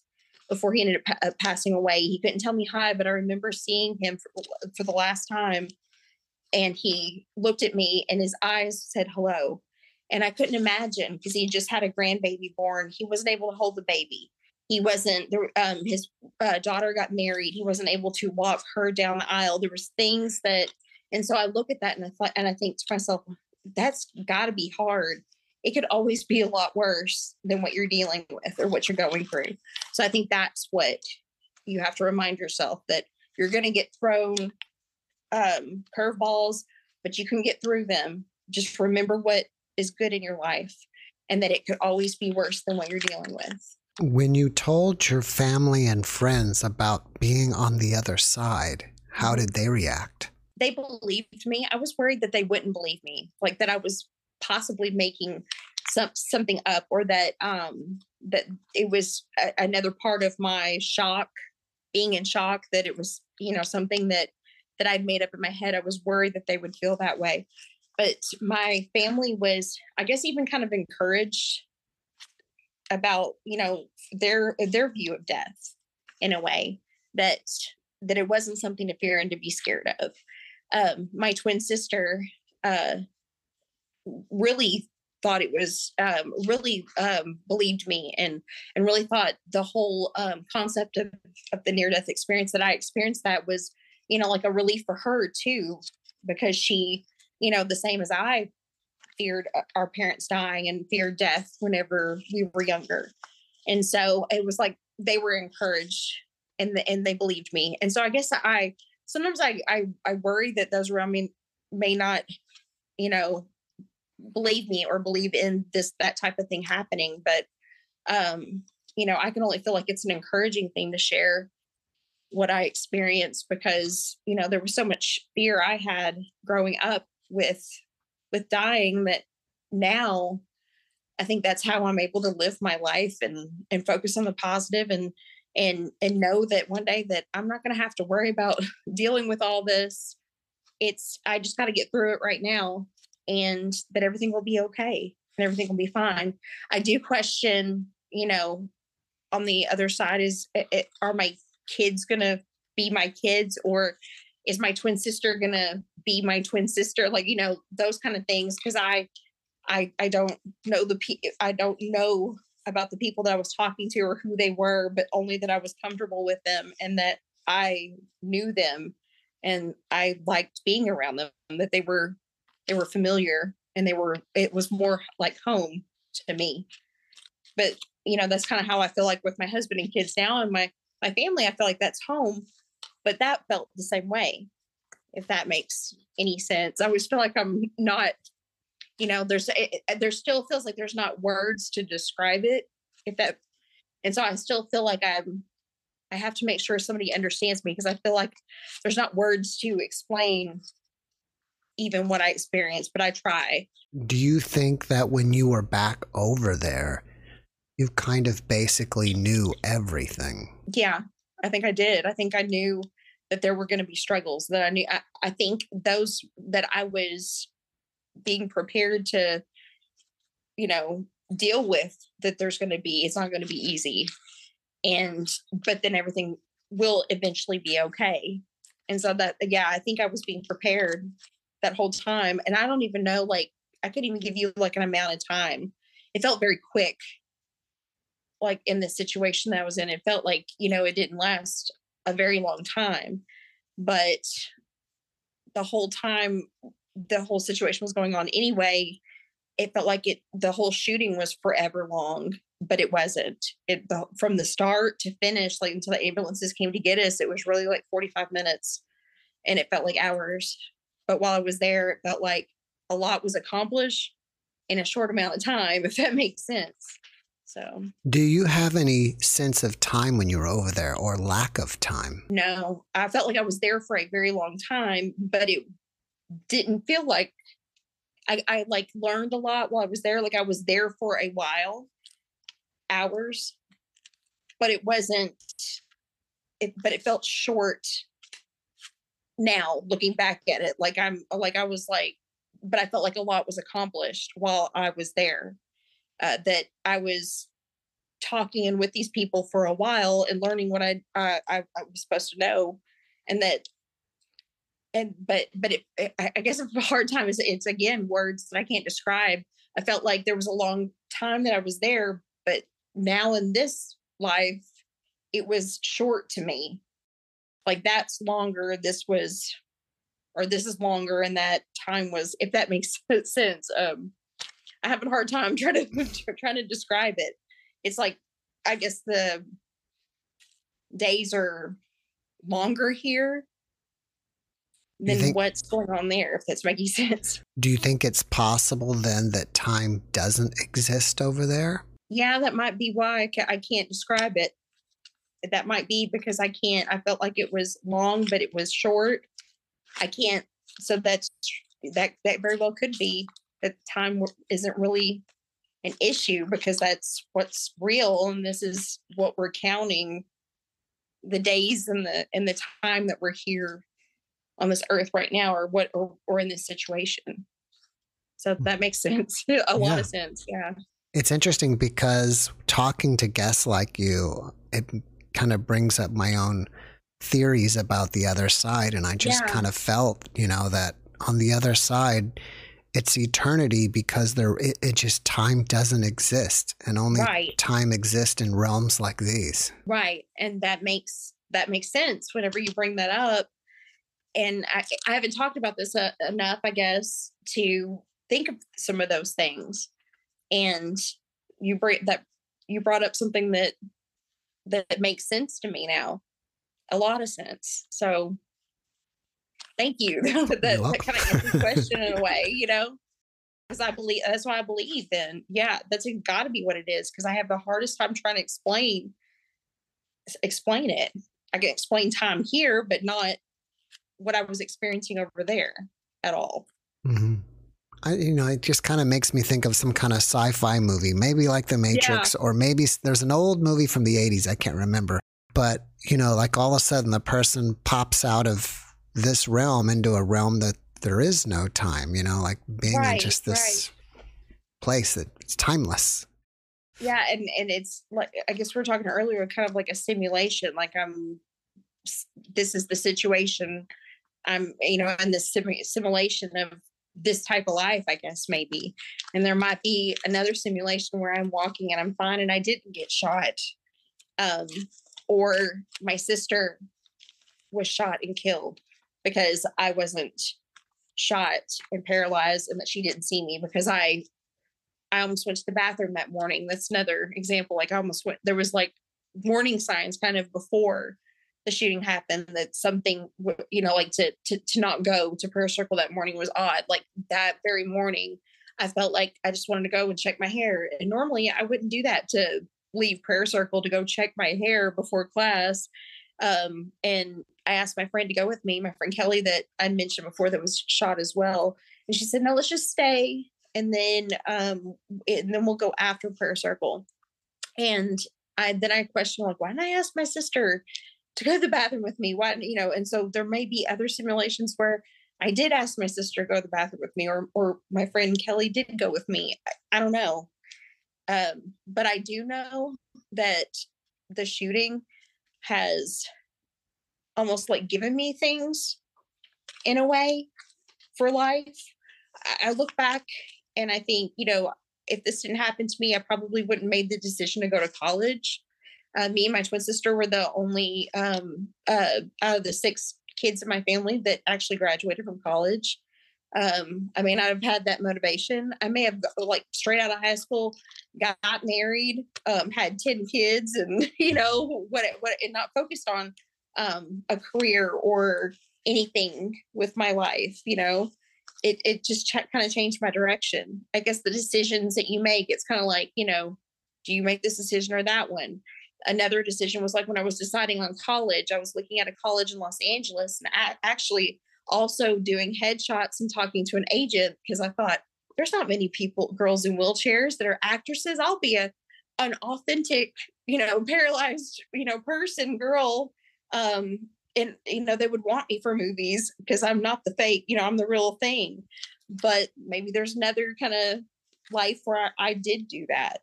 before he ended up uh, passing away. He couldn't tell me hi, but I remember seeing him for, for the last time. And he looked at me and his eyes said hello. And I couldn't imagine because he just had a grandbaby born. He wasn't able to hold the baby. He wasn't, um, his uh, daughter got married. He wasn't able to walk her down the aisle. There was things that, and so I look at that and I thought, and I think to myself, that's got to be hard it could always be a lot worse than what you're dealing with or what you're going through. So I think that's what you have to remind yourself that you're going to get thrown um, curveballs, but you can get through them. Just remember what is good in your life and that it could always be worse than what you're dealing with. When you told your family and friends about being on the other side, how did they react? They believed me. I was worried that they wouldn't believe me, like that I was possibly making some something up or that um that it was a, another part of my shock being in shock that it was you know something that that I'd made up in my head I was worried that they would feel that way but my family was I guess even kind of encouraged about you know their their view of death in a way that that it wasn't something to fear and to be scared of. Um, my twin sister uh, really thought it was um, really um, believed me and and really thought the whole um, concept of, of the near death experience that I experienced that was you know like a relief for her too because she you know the same as I feared uh, our parents dying and feared death whenever we were younger. And so it was like they were encouraged and the, and they believed me. And so I guess I sometimes I I, I worry that those around me may not you know believe me or believe in this that type of thing happening. But um you know i can only feel like it's an encouraging thing to share what i experienced because you know there was so much fear i had growing up with with dying that now i think that's how i'm able to live my life and and focus on the positive and and and know that one day that i'm not going to have to worry about dealing with all this it's i just got to get through it right now and that everything will be okay and everything will be fine. I do question, you know, on the other side is it, it, are my kids going to be my kids or is my twin sister to be my twin sister? Like you know those kind of things because I I I don't know the pe- I don't know about the people that I was talking to or who they were but only that I was comfortable with them and that I knew them and I liked being around them that they were they were familiar and they were it was more like home to me. But you know that's kind of how i feel like with my husband and kids now and my my family i feel like that's home but that felt the same way if that makes any sense i always feel like i'm not you know, there's it, there still feels like there's not words to describe it. If that, and so I still feel like I'm I have to make sure somebody understands me because I feel like there's not words to explain even what I experienced, but I try. Do you think that when you were back over there, you kind of basically knew everything? Yeah, I think I did. I think I knew that there were going to be struggles that I knew. I, I think those that I was being prepared to, you know, deal with that there's going to be, it's not going to be easy. And, but then everything will eventually be okay. And so that, yeah, I think I was being prepared that whole time. And I don't even know, like, I couldn't even give you like an amount of time. It felt very quick, like in the situation that I was in. It felt like, you know, it didn't last a very long time. But the whole time the whole situation was going on anyway, it felt like it the whole shooting was forever long, but it wasn't. It the, from the start to finish, like until the ambulances came to get us, it was really like 45 minutes and it felt like hours. But while I was there, it felt like a lot was accomplished in a short amount of time, if that makes sense. So, do you have any sense of time when you were over there or lack of time? No, I felt like I was there for a very long time, but it didn't feel like I, I like learned a lot while I was there. Like I was there for a while, hours, but it wasn't, it, but it felt short now looking back at it like i'm like i was like but i felt like a lot was accomplished while i was there uh, that i was talking and with these people for a while and learning what I, uh, I i was supposed to know and that and but but it, it, i guess it's a hard time. Is it's again words that i can't describe. I felt like there was a long time that i was there but now in this life it was short to me. Like that's longer. This was or this is longer and that time was if that makes sense um i have a hard time trying to trying to describe it it's like i guess the days are longer here than think, what's going on there if that's making sense do you think it's possible then that time doesn't exist over there yeah that might be why I, ca- I can't describe it that might be because I can't. I felt like it was long, but it was short. I can't. So that's that. That very well could be that time isn't really an issue because that's what's real, and this is what we're counting the days and the and the time that we're here on this earth right now, or what, or, or in this situation. So hmm. that makes sense. a lot of sense. Yeah. It's interesting because talking to guests like you, it kind of brings up my own theories about the other side. And I just yeah. kind of felt, you know, that on the other side, it's eternity because there it, it just time doesn't exist and only right. time exists in realms like these. Right. And that makes that makes sense whenever you bring that up. And I, I haven't talked about this uh, enough, I guess, to think of some of those things. And you bring that you brought up something that that makes sense to me now. A lot of sense. So thank you. that, that kind of answers the question in a way, you know? Because I believe that's why I believe then. Yeah, that's gotta be what it is. Because I have the hardest time trying to explain explain it. I can explain time here, but not what I was experiencing over there at all. Mm-hmm. I, you know, it just kind of makes me think of some kind of sci-fi movie, maybe like The Matrix, yeah. or maybe there's an old movie from the '80s. I can't remember, but you know, like all of a sudden the person pops out of this realm into a realm that there is no time. You know, like being right, in just this right. place that it's timeless. Yeah, and and it's like I guess we are talking earlier, kind of like a simulation. Like I'm, this is the situation. I'm, you know, in this sim- simulation of this type of life, I guess, maybe. And there might be another simulation where I'm walking and I'm fine and I didn't get shot. Um, or my sister was shot and killed because I wasn't shot and paralyzed and that she didn't see me because I I almost went to the bathroom that morning. That's another example. Like I almost went there was like warning signs kind of before the shooting happened that something you know like to, to to not go to prayer circle that morning was odd like that very morning I felt like I just wanted to go and check my hair. And normally I wouldn't do that to leave prayer circle to go check my hair before class. Um, and I asked my friend to go with me, my friend Kelly, that I mentioned before, that was shot as well. And she said, "No, let's just stay, and then um, and then we'll go after prayer circle." And I then I questioned like, why didn't I ask my sister to go to the bathroom with me? Why, you know? And so there may be other simulations where I did ask my sister to go to the bathroom with me, or or my friend Kelly did go with me. I, I don't know, um, but I do know that the shooting has almost like given me things in a way for life. I, look back and I think, you know, if this didn't happen to me, I probably wouldn't made the decision to go to college. Uh, me and my twin sister were the only um, uh, out of the six kids in my family that actually graduated from college. Um, I not have had that motivation. I may have like straight out of high school, got married, um, had 10 kids and, you know, what, what, and not focused on um, a career or anything with my life, you know, it, it just ch- kind of changed my direction. I guess the decisions that you make, it's kind of like, you know, do you make this decision or that one? Another decision was like when I was deciding on college, I was looking at a college in Los Angeles and I actually also doing headshots and talking to an agent because I thought there's not many people, girls in wheelchairs that are actresses. I'll be a an authentic, you know, paralyzed, you know, person, girl. Um, and you know, they would want me for movies because I'm not the fake, you know, I'm the real thing. But maybe there's another kind of life where I, I did do that.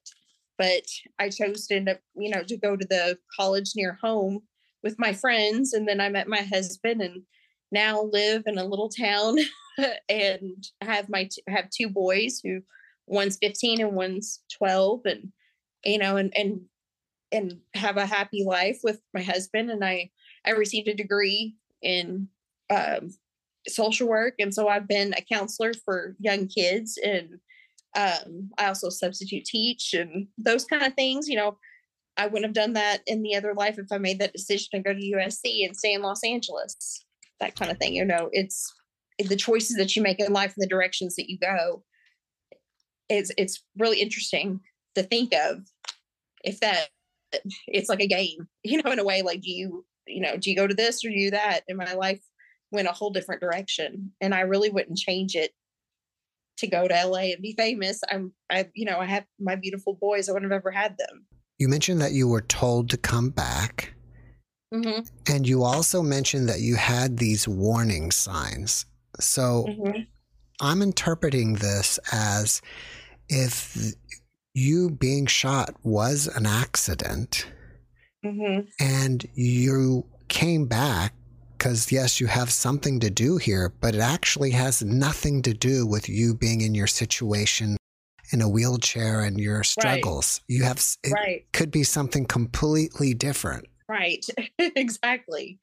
But I chose to end up, you know, to go to the college near home with my friends. And then I met my husband and now live in a little town and have my t- have two boys who one's 15 and one's 12 and you know and and and have a happy life with my husband and i i received a degree in um, social work and so i've been a counselor for young kids and um, i also substitute teach and those kind of things you know. I wouldn't have done that in the other life if i made that decision to go to usc and stay in los angeles that kind of thing. You know, it's the choices that you make in life and the directions that you go. It's it's really interesting to think of if that it's like a game, you know, in a way. Like, do you you know, do you go to this or do you that? And my life went a whole different direction, and I really wouldn't change it to go to LA and be famous. I'm I you know I have my beautiful boys. I wouldn't have ever had them. You mentioned that you were told to come back. Mm-hmm. And you also mentioned that you had these warning signs. So mm-hmm. I'm interpreting this as if you being shot was an accident mm-hmm. and you came back because, yes, you have something to do here, but it actually has nothing to do with you being in your situation in a wheelchair and your struggles. Right. You have, it right. could be something completely different. Right. exactly.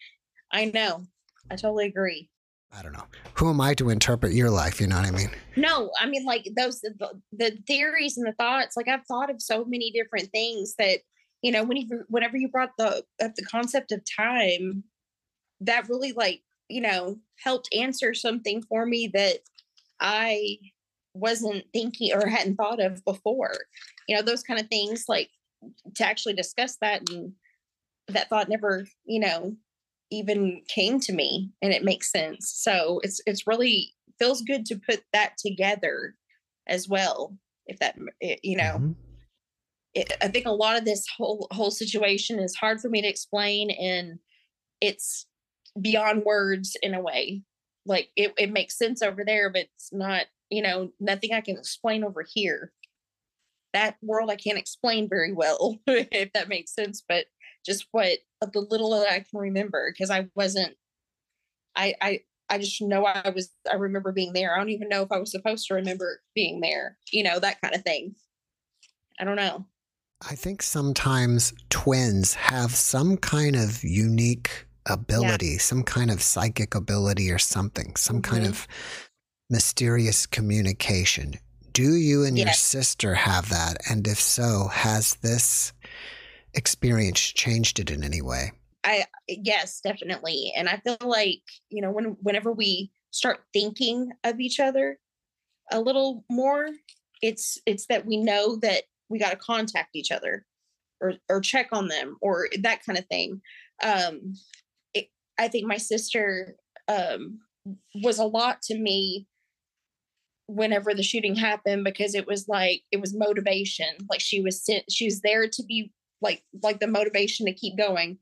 I know. I totally agree. I don't know. Who am I to interpret your life? You know what I mean? No, I mean like those the, the theories and the thoughts. Like I've thought of so many different things that you know when you whenever you brought the up the concept of time, that really like you know helped answer something for me that I wasn't thinking or hadn't thought of before. You know those kind of things like to actually discuss that and that thought never, you know, even came to me and it makes sense. So it's it's really feels good to put that together as well. If that you know, mm-hmm. it, I think a lot of this whole whole situation is hard for me to explain, and it's beyond words in a way. Like it, it makes sense over there, but it's not. You know, nothing I can explain over here. That world I can't explain very well, if that makes sense. But just what the little that I can remember because I wasn't I I I just know I was I remember being there. I don't even know if I was supposed to remember being there, you know, that kind of thing. I don't know. I think sometimes twins have some kind of unique ability, yeah. some kind of psychic ability or something, some mm-hmm. kind of mysterious communication. Do you and yes. your sister have that? And if so, has this experience changed it in any way? I yes, definitely. And I feel like, you know, when whenever we start thinking of each other, a little more. It's it's that we know that we got to contact each other or or check on them or that kind of thing. Um, it, I think my sister um, was a lot to me whenever the shooting happened because it was like it was motivation like she was sent she was there to be like like the motivation to keep going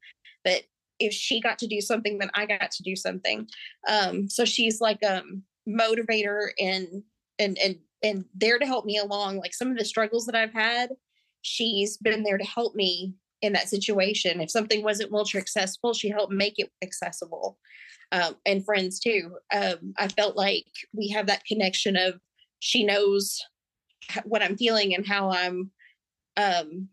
that if she got to do something then i got to do something um so she's like um motivator and and and and there to help me along like some of the struggles that i've had she's been there to help me in that situation if something wasn't ultra accessible she helped make it accessible um, and friends too. Um, I felt like we have that connection of she knows what I'm feeling and how I'm, um,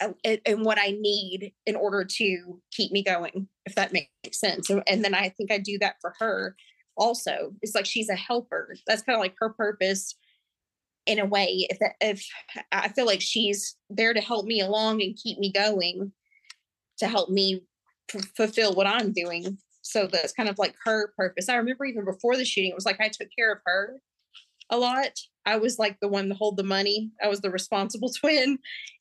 and, what I need in order to keep me going, if that makes sense. And, and then I think I do that for her also. It's like she's a helper. That's kind of like her purpose in a way. If if I feel like she's there to help me along and keep me going, to help me f- fulfill what I'm doing so that's kind of like her purpose. I remember even before the shooting, it was like I took care of her a lot. I was like the one to hold the money. I was the responsible twin.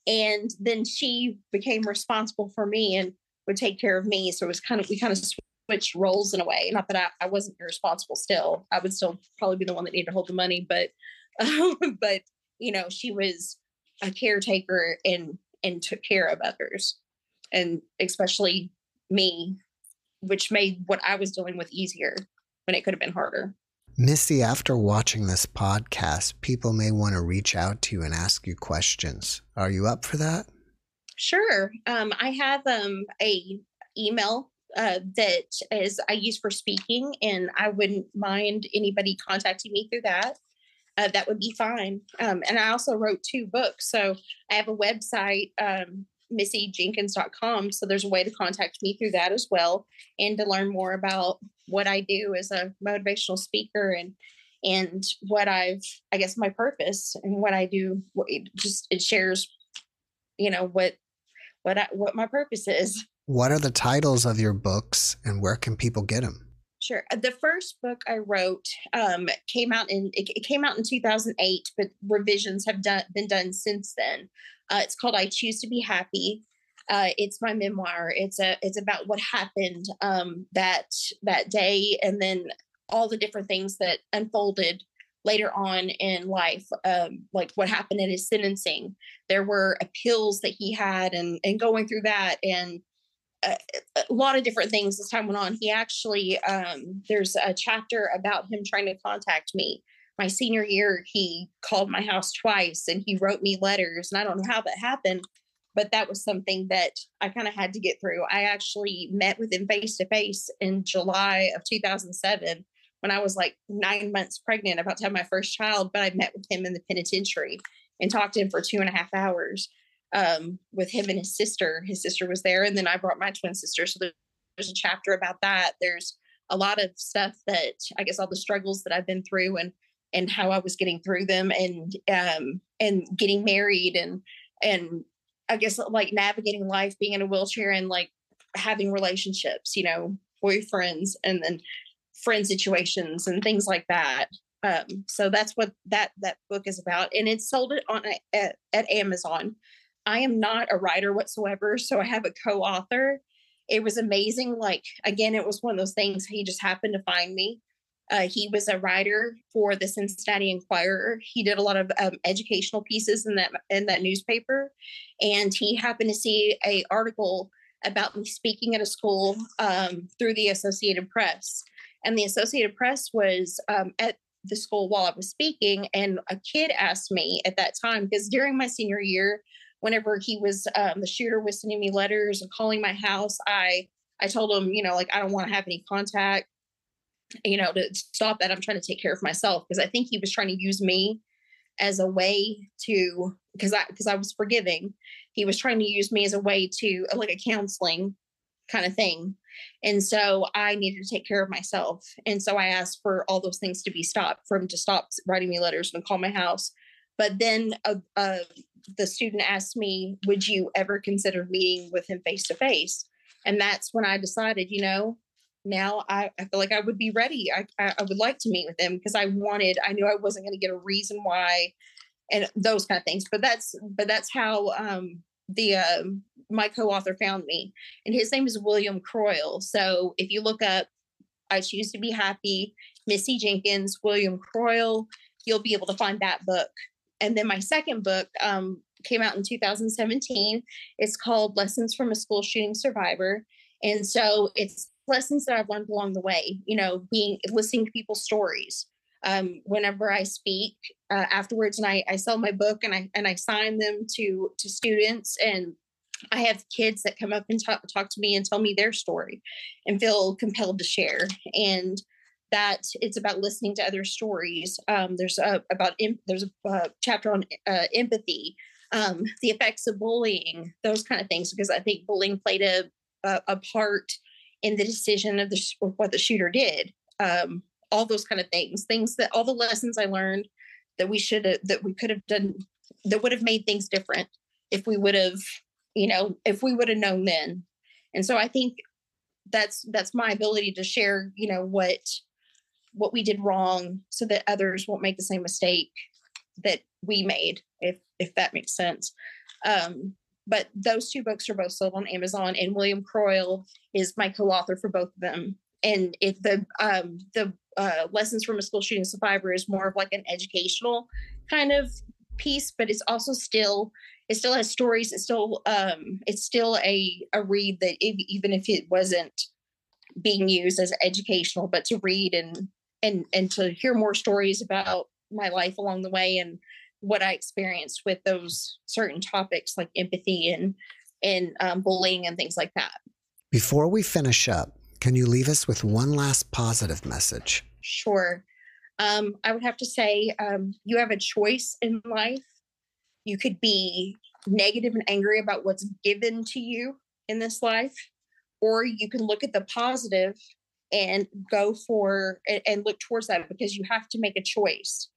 And then she became responsible for me and would take care of me. So it was kind of, we kind of switched roles in a way. Not that I, I wasn't responsible still. I would still probably be the one that needed to hold the money, but, um, but, you know, she was a caretaker and, and took care of others and especially me which made what I was dealing with easier when it could have been harder. Missy, after watching this podcast, people may want to reach out to you and ask you questions. Are you up for that? Sure. Um, I have um, a email uh, that is I use for speaking, and I wouldn't mind anybody contacting me through that. Uh, that would be fine. Um, and I also wrote two books, so I have a website um, missyjenkins.com. So there's a way to contact me through that as well and to learn more about what I do as a motivational speaker and and what I've I guess my purpose and what I do it just it shares you know what what I, what my purpose is. What are the titles of your books and where can people get them? Sure. Uh, the first book I wrote um, came out in it, came out in 2008, but revisions have done been done since then. Uh, it's called I Choose to Be Happy. Uh, it's my memoir. It's a it's about what happened um, that that day, and then all the different things that unfolded later on in life, um, like what happened in his sentencing. There were appeals that he had, and and going through that, and a, a lot of different things as time went on. He actually um, there's a chapter about him trying to contact me my senior year, he called my house twice and he wrote me letters. And I don't know how that happened, but that was something that I kind of had to get through. I actually met with him face to face in July of 2007 when I was like nine months pregnant, about to have my first child. But I met with him in the penitentiary and talked to him for two and a half hours um, with him and his sister. His sister was there, and then I brought my twin sister. So there's a chapter about that. There's a lot of stuff that I guess all the struggles that I've been through and and how I was getting through them and um and getting married and and I guess like navigating life being in a wheelchair and like having relationships, you know, boyfriends and then friend situations and things like that. Um, so that's what that that book is about, and it's sold it on at, at Amazon. I am not a writer whatsoever, so I have a co-author. It was amazing. Like again, it was one of those things. He just happened to find me uh, he was a writer for the Cincinnati Enquirer. He did a lot of um, educational pieces in that in that newspaper, and he happened to see a article about me speaking at a school um, through the Associated Press. And the Associated Press was um, at the school while I was speaking, and a kid asked me at that time because during my senior year, whenever he was um, the shooter was sending me letters and calling my house, I I told him, you know, like I don't want to have any contact you know, to stop that, I'm trying to take care of myself because I think he was trying to use me as a way to because I because I was forgiving. He was trying to use me as a way to like a counseling kind of thing. And so I needed to take care of myself. And so I asked for all those things to be stopped, for him to stop writing me letters and call my house. But then uh, the student asked me, Would you ever consider meeting with him face to face? And that's when I decided, you know, now I, I feel like I would be ready. I, I, I would like to meet with him because I wanted, I knew I wasn't going to get a reason why and those kind of things. But that's, but that's how um, the, uh, my co-author found me and his name is William Croyle. So if you look up, I choose to be happy, Missy Jenkins, William Croyle, you'll be able to find that book. And then my second book um, came out in 2017. It's called Lessons from a School Shooting Survivor. And so it's lessons that I've learned along the way, you know, being listening to people's stories. Um, whenever I speak uh, afterwards, and I, I sell my book and I and I sign them to to students, and I have kids that come up and talk talk to me and tell me their story, and feel compelled to share. And that it's about listening to other stories. Um, there's a about there's a uh, chapter on uh, empathy, um, the effects of bullying, those kind of things, because I think bullying played a a, a part in the decision of the what the shooter did. Um, all those kind of things, things that all the lessons I learned that we should have that we could have done that would have made things different if we would have, you know, if we would have known then. And so I think that's that's my ability to share, you know, what what we did wrong so that others won't make the same mistake that we made if if that makes sense um but those two books are both sold on Amazon, and William Croyle is my co-author for both of them. And if the um, the uh, lessons from a school shooting survivor is more of like an educational kind of piece, but it's also still it still has stories. It's still um, it's still a a read that if, even if it wasn't being used as educational, but to read and and and to hear more stories about my life along the way and what I experienced with those certain topics like empathy and and um, bullying and things like that. Before we finish up, can you leave us with one last positive message? Sure. Um, I would have to say um, you have a choice in life. You could be negative and angry about what's given to you in this life, or you can look at the positive and go for and look towards that because you have to make a choice.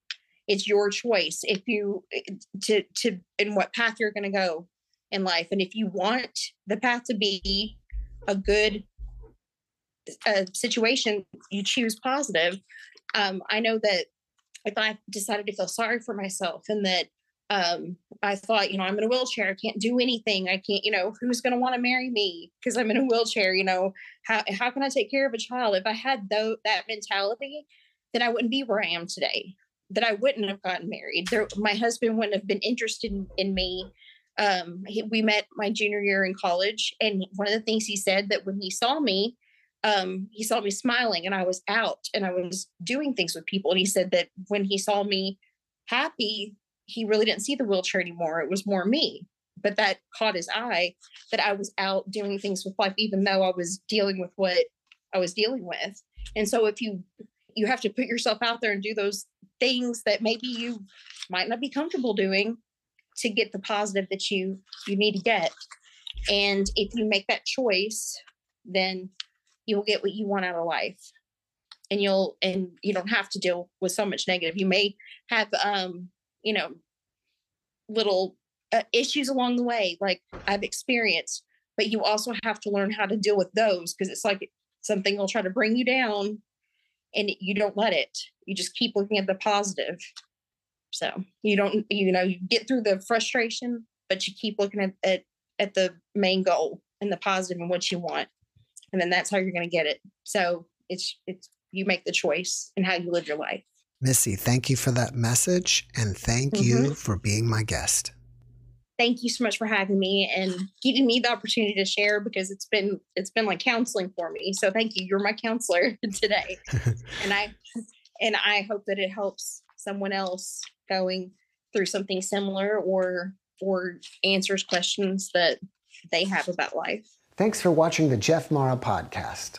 It's your choice if you eh, to to in what path you're going to go in life and if you want the path to be a good uh, situation you choose positive. Um, i know that if i decided to feel sorry for myself and that um, i thought you know i'm in a wheelchair i can't do anything i can't you know who's going to want to marry me because i'm in a wheelchair you know how, how can i take care of a child if i had though that mentality then i wouldn't be where i am today that I wouldn't have gotten married. There, my husband wouldn't have been interested in, in me. Um, he, we met my junior year in college, and one of the things he said that when he saw me, um, he saw me smiling, and I was out and I was doing things with people. And he said that when he saw me happy, he really didn't see the wheelchair anymore. It was more me. But that caught his eye that I was out doing things with life, even though I was dealing with what I was dealing with. And so if you you have to put yourself out there and do those things that maybe you might not be comfortable doing to get the positive that you you need to get and if you make that choice then you'll get what you want out of life and you'll and you don't have to deal with so much negative you may have um you know little uh, issues along the way like i've experienced but you also have to learn how to deal with those because it's like something will try to bring you down and you don't let it. You just keep looking at the positive. So you don't you know you get through the frustration but you keep looking at at, at the main goal and the positive and what you want and then that's how you're going to get it. So it's it's you make the choice and how you live your life missy thank you for that message and thank mm-hmm. you for being my guest. Thank you so much for having me and giving me the opportunity to share because it's been it's been like counseling for me. So thank you. You're my counselor today. And i and i hope that it helps someone else going through something similar or or answers questions that they have about life. Thanks for watching the jeff mara podcast